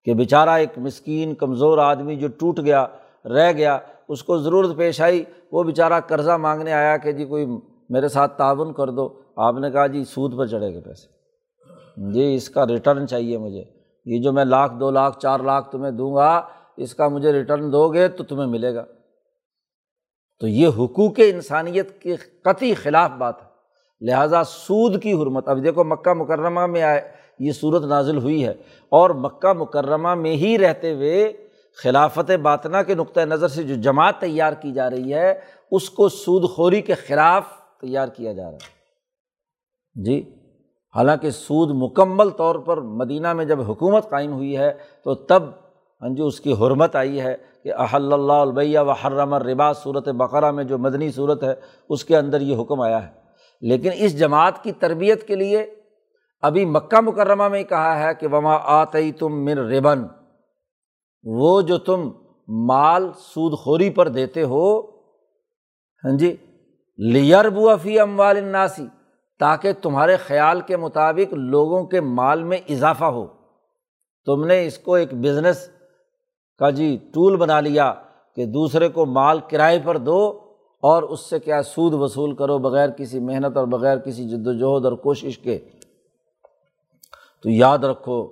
کہ بیچارہ ایک مسکین، کمزور آدمی جو ٹوٹ گیا، رہ گیا، اس کو ضرورت پیش آئی، وہ بیچارہ قرضہ مانگنے آیا کہ جی کوئی میرے ساتھ تعاون کر دو۔ آپ نے کہا جی سود پر چڑھے گے پیسے۔ جی اس کا ریٹرن چاہیے مجھے۔ یہ جو میں لاکھ، دو لاکھ، چار لاکھ تمہیں دوں گا، اس کا مجھے ریٹرن دو گے تو تمہیں ملے گا۔ تو یہ حقوق انسانیت کے قطعی خلاف بات ہے۔ لہٰذا سود کی حرمت، اب دیکھو مکہ مکرمہ میں آئے، یہ صورت نازل ہوئی ہے۔ اور مکہ مکرمہ میں ہی رہتے ہوئے خلافت باطنہ کے نقطۂ نظر سے جو جماعت تیار کی جا رہی ہے، اس کو سود خوری کے خلاف تیار کیا جا رہا ہے۔ جی؟ حالانکہ سود مکمل طور پر مدینہ میں جب حکومت قائم ہوئی ہے تو تب ہاں جی اس کی حرمت آئی ہے کہ احل اللہ البیہ و حرم الربا صورت بقرہ میں جو مدنی صورت ہے، اس کے اندر یہ حکم آیا ہے۔ لیکن اس جماعت کی تربیت کے لیے ابھی مکہ مکرمہ میں کہا ہے کہ وما آتی تم من ربن۔ وہ جو تم مال سود خوری پر دیتے ہو ہاں جی لیربو فی اموال الناسی تاکہ تمہارے خیال کے مطابق لوگوں کے مال میں اضافہ ہو۔ تم نے اس کو ایک بزنس کا جی ٹول بنا لیا کہ دوسرے کو مال کرائے پر دو اور اس سے کیا سود وصول کرو بغیر کسی محنت اور بغیر کسی جد وجہد اور کوشش کے۔ تو یاد رکھو،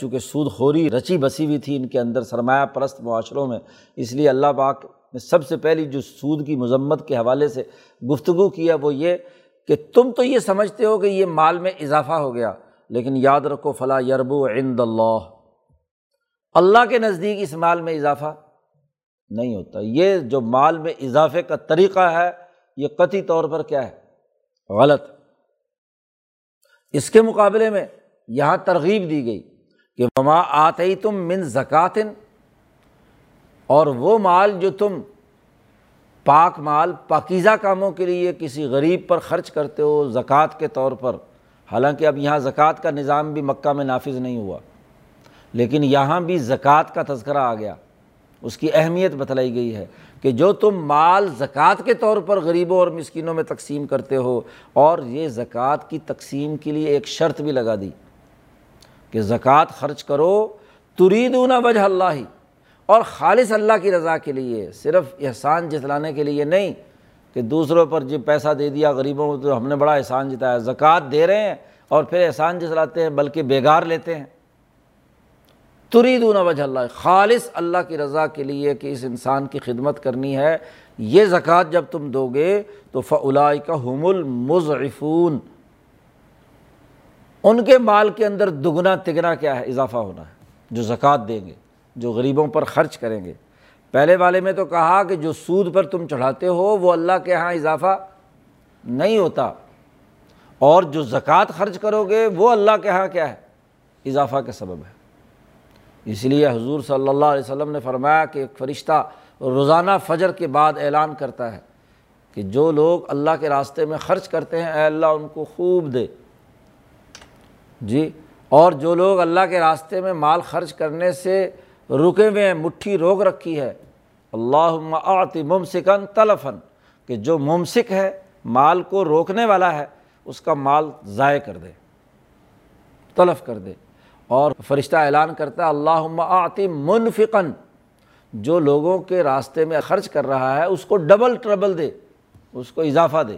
چونکہ سود خوری رچی بسی ہوئی تھی ان کے اندر سرمایہ پرست معاشروں میں، اس لیے اللہ پاک نے سب سے پہلی جو سود کی مذمت کے حوالے سے گفتگو کیا وہ یہ کہ تم تو یہ سمجھتے ہو کہ یہ مال میں اضافہ ہو گیا، لیکن یاد رکھو فلاں یربو عند اللہ۔ اللہ کے نزدیک اس مال میں اضافہ نہیں ہوتا۔ یہ جو مال میں اضافے کا طریقہ ہے، یہ قطعی طور پر کیا ہے؟ غلط۔ اس کے مقابلے میں یہاں ترغیب دی گئی کہ وما آتے تم من زکاتن اور وہ مال جو تم پاک مال پاکیزہ کاموں کے لیے کسی غریب پر خرچ کرتے ہو زکوٰۃ کے طور پر۔ حالانکہ اب یہاں زکوٰۃ کا نظام بھی مکہ میں نافذ نہیں ہوا۔ لیکن یہاں بھی زکوٰۃ کا تذکرہ آ گیا۔ اس کی اہمیت بتلائی گئی ہے کہ جو تم مال زکوٰۃ کے طور پر غریبوں اور مسکینوں میں تقسیم کرتے ہو، اور یہ زکوٰۃ کی تقسیم کے لیے ایک شرط بھی لگا دی کہ زکوٰۃ خرچ کرو، تریدون وجہ اللہ۔ ہی اور خالص اللہ کی رضا کے لیے، صرف احسان جتلانے کے لیے نہیں، کہ دوسروں پر جو پیسہ دے دیا غریبوں کو، تو ہم نے بڑا احسان جتایا، زکوٰۃ دے رہے ہیں اور پھر احسان جتلاتے ہیں، بلکہ بیگار لیتے ہیں۔ تریدون وجہ اللہ، خالص اللہ کی رضا کے لیے کہ اس انسان کی خدمت کرنی ہے۔ یہ زکوٰۃ جب تم دو گے تو فلائی کا حم المضعفون۔ ان کے مال کے اندر دگنا تگنا کیا ہے، اضافہ ہونا ہے، جو زکوٰۃ دیں گے۔ جو غریبوں پر خرچ کریں گے۔ پہلے والے میں تو کہا کہ جو سود پر تم چڑھاتے ہو، وہ اللہ کے یہاں اضافہ نہیں ہوتا۔ اور جو زکوٰۃ خرچ کرو گے، وہ اللہ کے یہاں کیا ہے؟ اضافہ کا سبب ہے۔ اس لیے حضور صلی اللہ علیہ وسلم نے فرمایا کہ ایک فرشتہ روزانہ فجر کے بعد اعلان کرتا ہے کہ جو لوگ اللہ کے راستے میں خرچ کرتے ہیں، اے اللہ ان کو خوب دے۔ جی اور جو لوگ اللہ کے راستے میں مال خرچ کرنے سے رکے ہوئے ہیں، مٹھی روک رکھی ہے۔ اللہ آتی ممسکن تلفن، کہ جو ممسک ہے، مال کو روکنے والا ہے، اس کا مال ضائع کر دے، تلف کر دے۔ اور فرشتہ اعلان کرتا ہے اللہ آتی منفقن، جو لوگوں کے راستے میں خرچ کر رہا ہے، اس کو ڈبل ٹربل دے، اس کو اضافہ دے،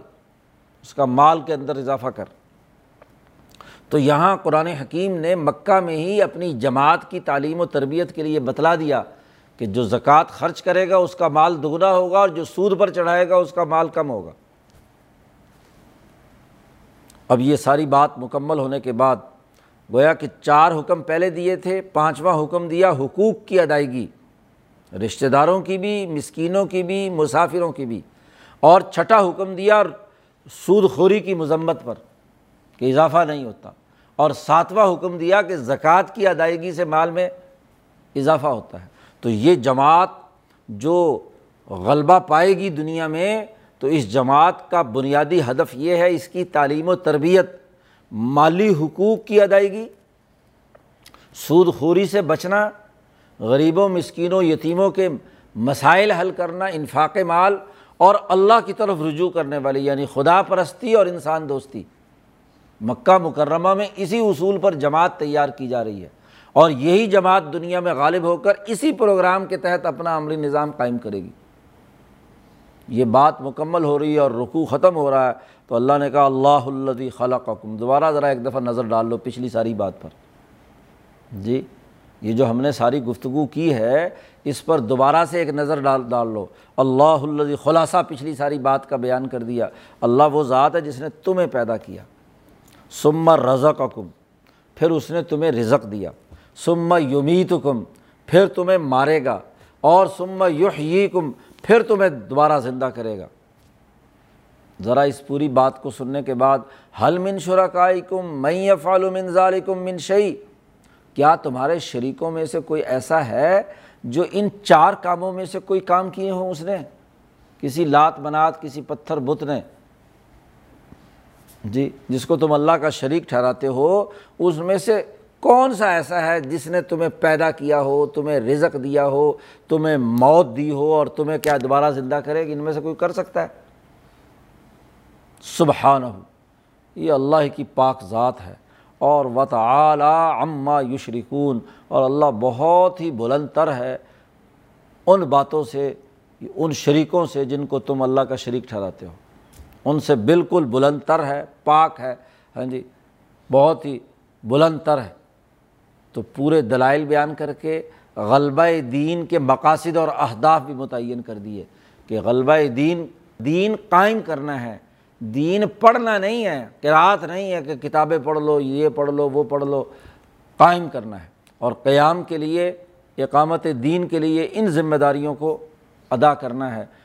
اس کا مال کے اندر اضافہ کر۔ تو یہاں قرآن حکیم نے مکہ میں ہی اپنی جماعت کی تعلیم و تربیت کے لیے بتلا دیا کہ جو زکوٰۃ خرچ کرے گا اس کا مال دگنا ہوگا اور جو سود پر چڑھائے گا اس کا مال کم ہوگا۔ اب یہ ساری بات مکمل ہونے کے بعد گویا کہ چار حکم پہلے دیے تھے، پانچواں حکم دیا، حقوق کی ادائیگی، رشتہ داروں کی بھی، مسکینوں کی بھی، مسافروں کی بھی۔ اور چھٹا حکم دیا سود خوری کی مذمت پر کہ اضافہ نہیں ہوتا۔ اور ساتواں حکم دیا کہ زکوٰۃ کی ادائیگی سے مال میں اضافہ ہوتا ہے۔ تو یہ جماعت جو غلبہ پائے گی دنیا میں، تو اس جماعت کا بنیادی ہدف یہ ہے، اس کی تعلیم و تربیت مالی حقوق کی ادائیگی، سود خوری سے بچنا، غریبوں، مسکینوں، یتیموں کے مسائل حل کرنا، انفاق مال اور اللہ کی طرف رجوع کرنے والی یعنی خدا پرستی اور انسان دوستی۔ مکہ مکرمہ میں اسی اصول پر جماعت تیار کی جا رہی ہے۔ اور یہی جماعت دنیا میں غالب ہو کر اسی پروگرام کے تحت اپنا عملی نظام قائم کرے گی۔ یہ بات مکمل ہو رہی ہے اور رکوع ختم ہو رہا ہے۔ تو اللہ نے کہا، اللہ الدی خلق دوبارہ ذرا ایک دفعہ نظر ڈال لو پچھلی ساری بات پر۔ جی یہ جو ہم نے ساری گفتگو کی ہے، اس پر دوبارہ سے ایک نظر ڈال ڈال لو۔ اللہ الدی خلاصہ پچھلی ساری بات کا بیان کر دیا۔ اللہ وہ ذات ہے جس نے تمہیں پیدا کیا۔ سما رزق کم پھر اس نے تمہیں رزق دیا۔ سما یمیت کم پھر تمہیں مارے گا۔ اور سما یحیی کم پھر تمہیں دوبارہ زندہ کرے گا۔ ذرا اس پوری بات کو سننے کے بعد حل من شرکائی کم میں فعال من ذالکم من شعی کیا تمہارے شریکوں میں سے کوئی ایسا ہے جو ان چار کاموں میں سے کوئی کام کیے ہوں اس نے؟ کسی لات بنات، کسی پتھر بت نے۔ جی جس کو تم اللہ کا شریک ٹھہراتے ہو، اس میں سے کون سا ایسا ہے جس نے تمہیں پیدا کیا ہو، تمہیں رزق دیا ہو، تمہیں موت دی ہو اور تمہیں کیا دوبارہ زندہ کرے؟ گی ان میں سے کوئی کر سکتا ہے؟ سبحان ہو یہ اللہ کی پاک ذات ہے۔ اور وط اعلیٰ اماں یشرکون، اور اللہ بہت ہی بلند تر ہے ان باتوں سے، ان شریکوں سے جن کو تم اللہ کا شریک ٹھہراتے ہو۔ ان سے بالکل بلند تر ہے، پاک ہے ہاں جی بہت ہی بلند تر ہے۔ تو پورے دلائل بیان کر کے غلبہ دین کے مقاصد اور اہداف بھی متعین کر دیے کہ غلبہ دین دین قائم کرنا ہے۔ دین پڑھنا نہیں ہے قرآت نہیں ہے کہ کتابیں پڑھ لو، یہ پڑھ لو، وہ پڑھ لو۔ قائم کرنا ہے۔ اور قیام کے لیے، اقامت دین کے لیے ان ذمہ داریوں کو ادا کرنا ہے۔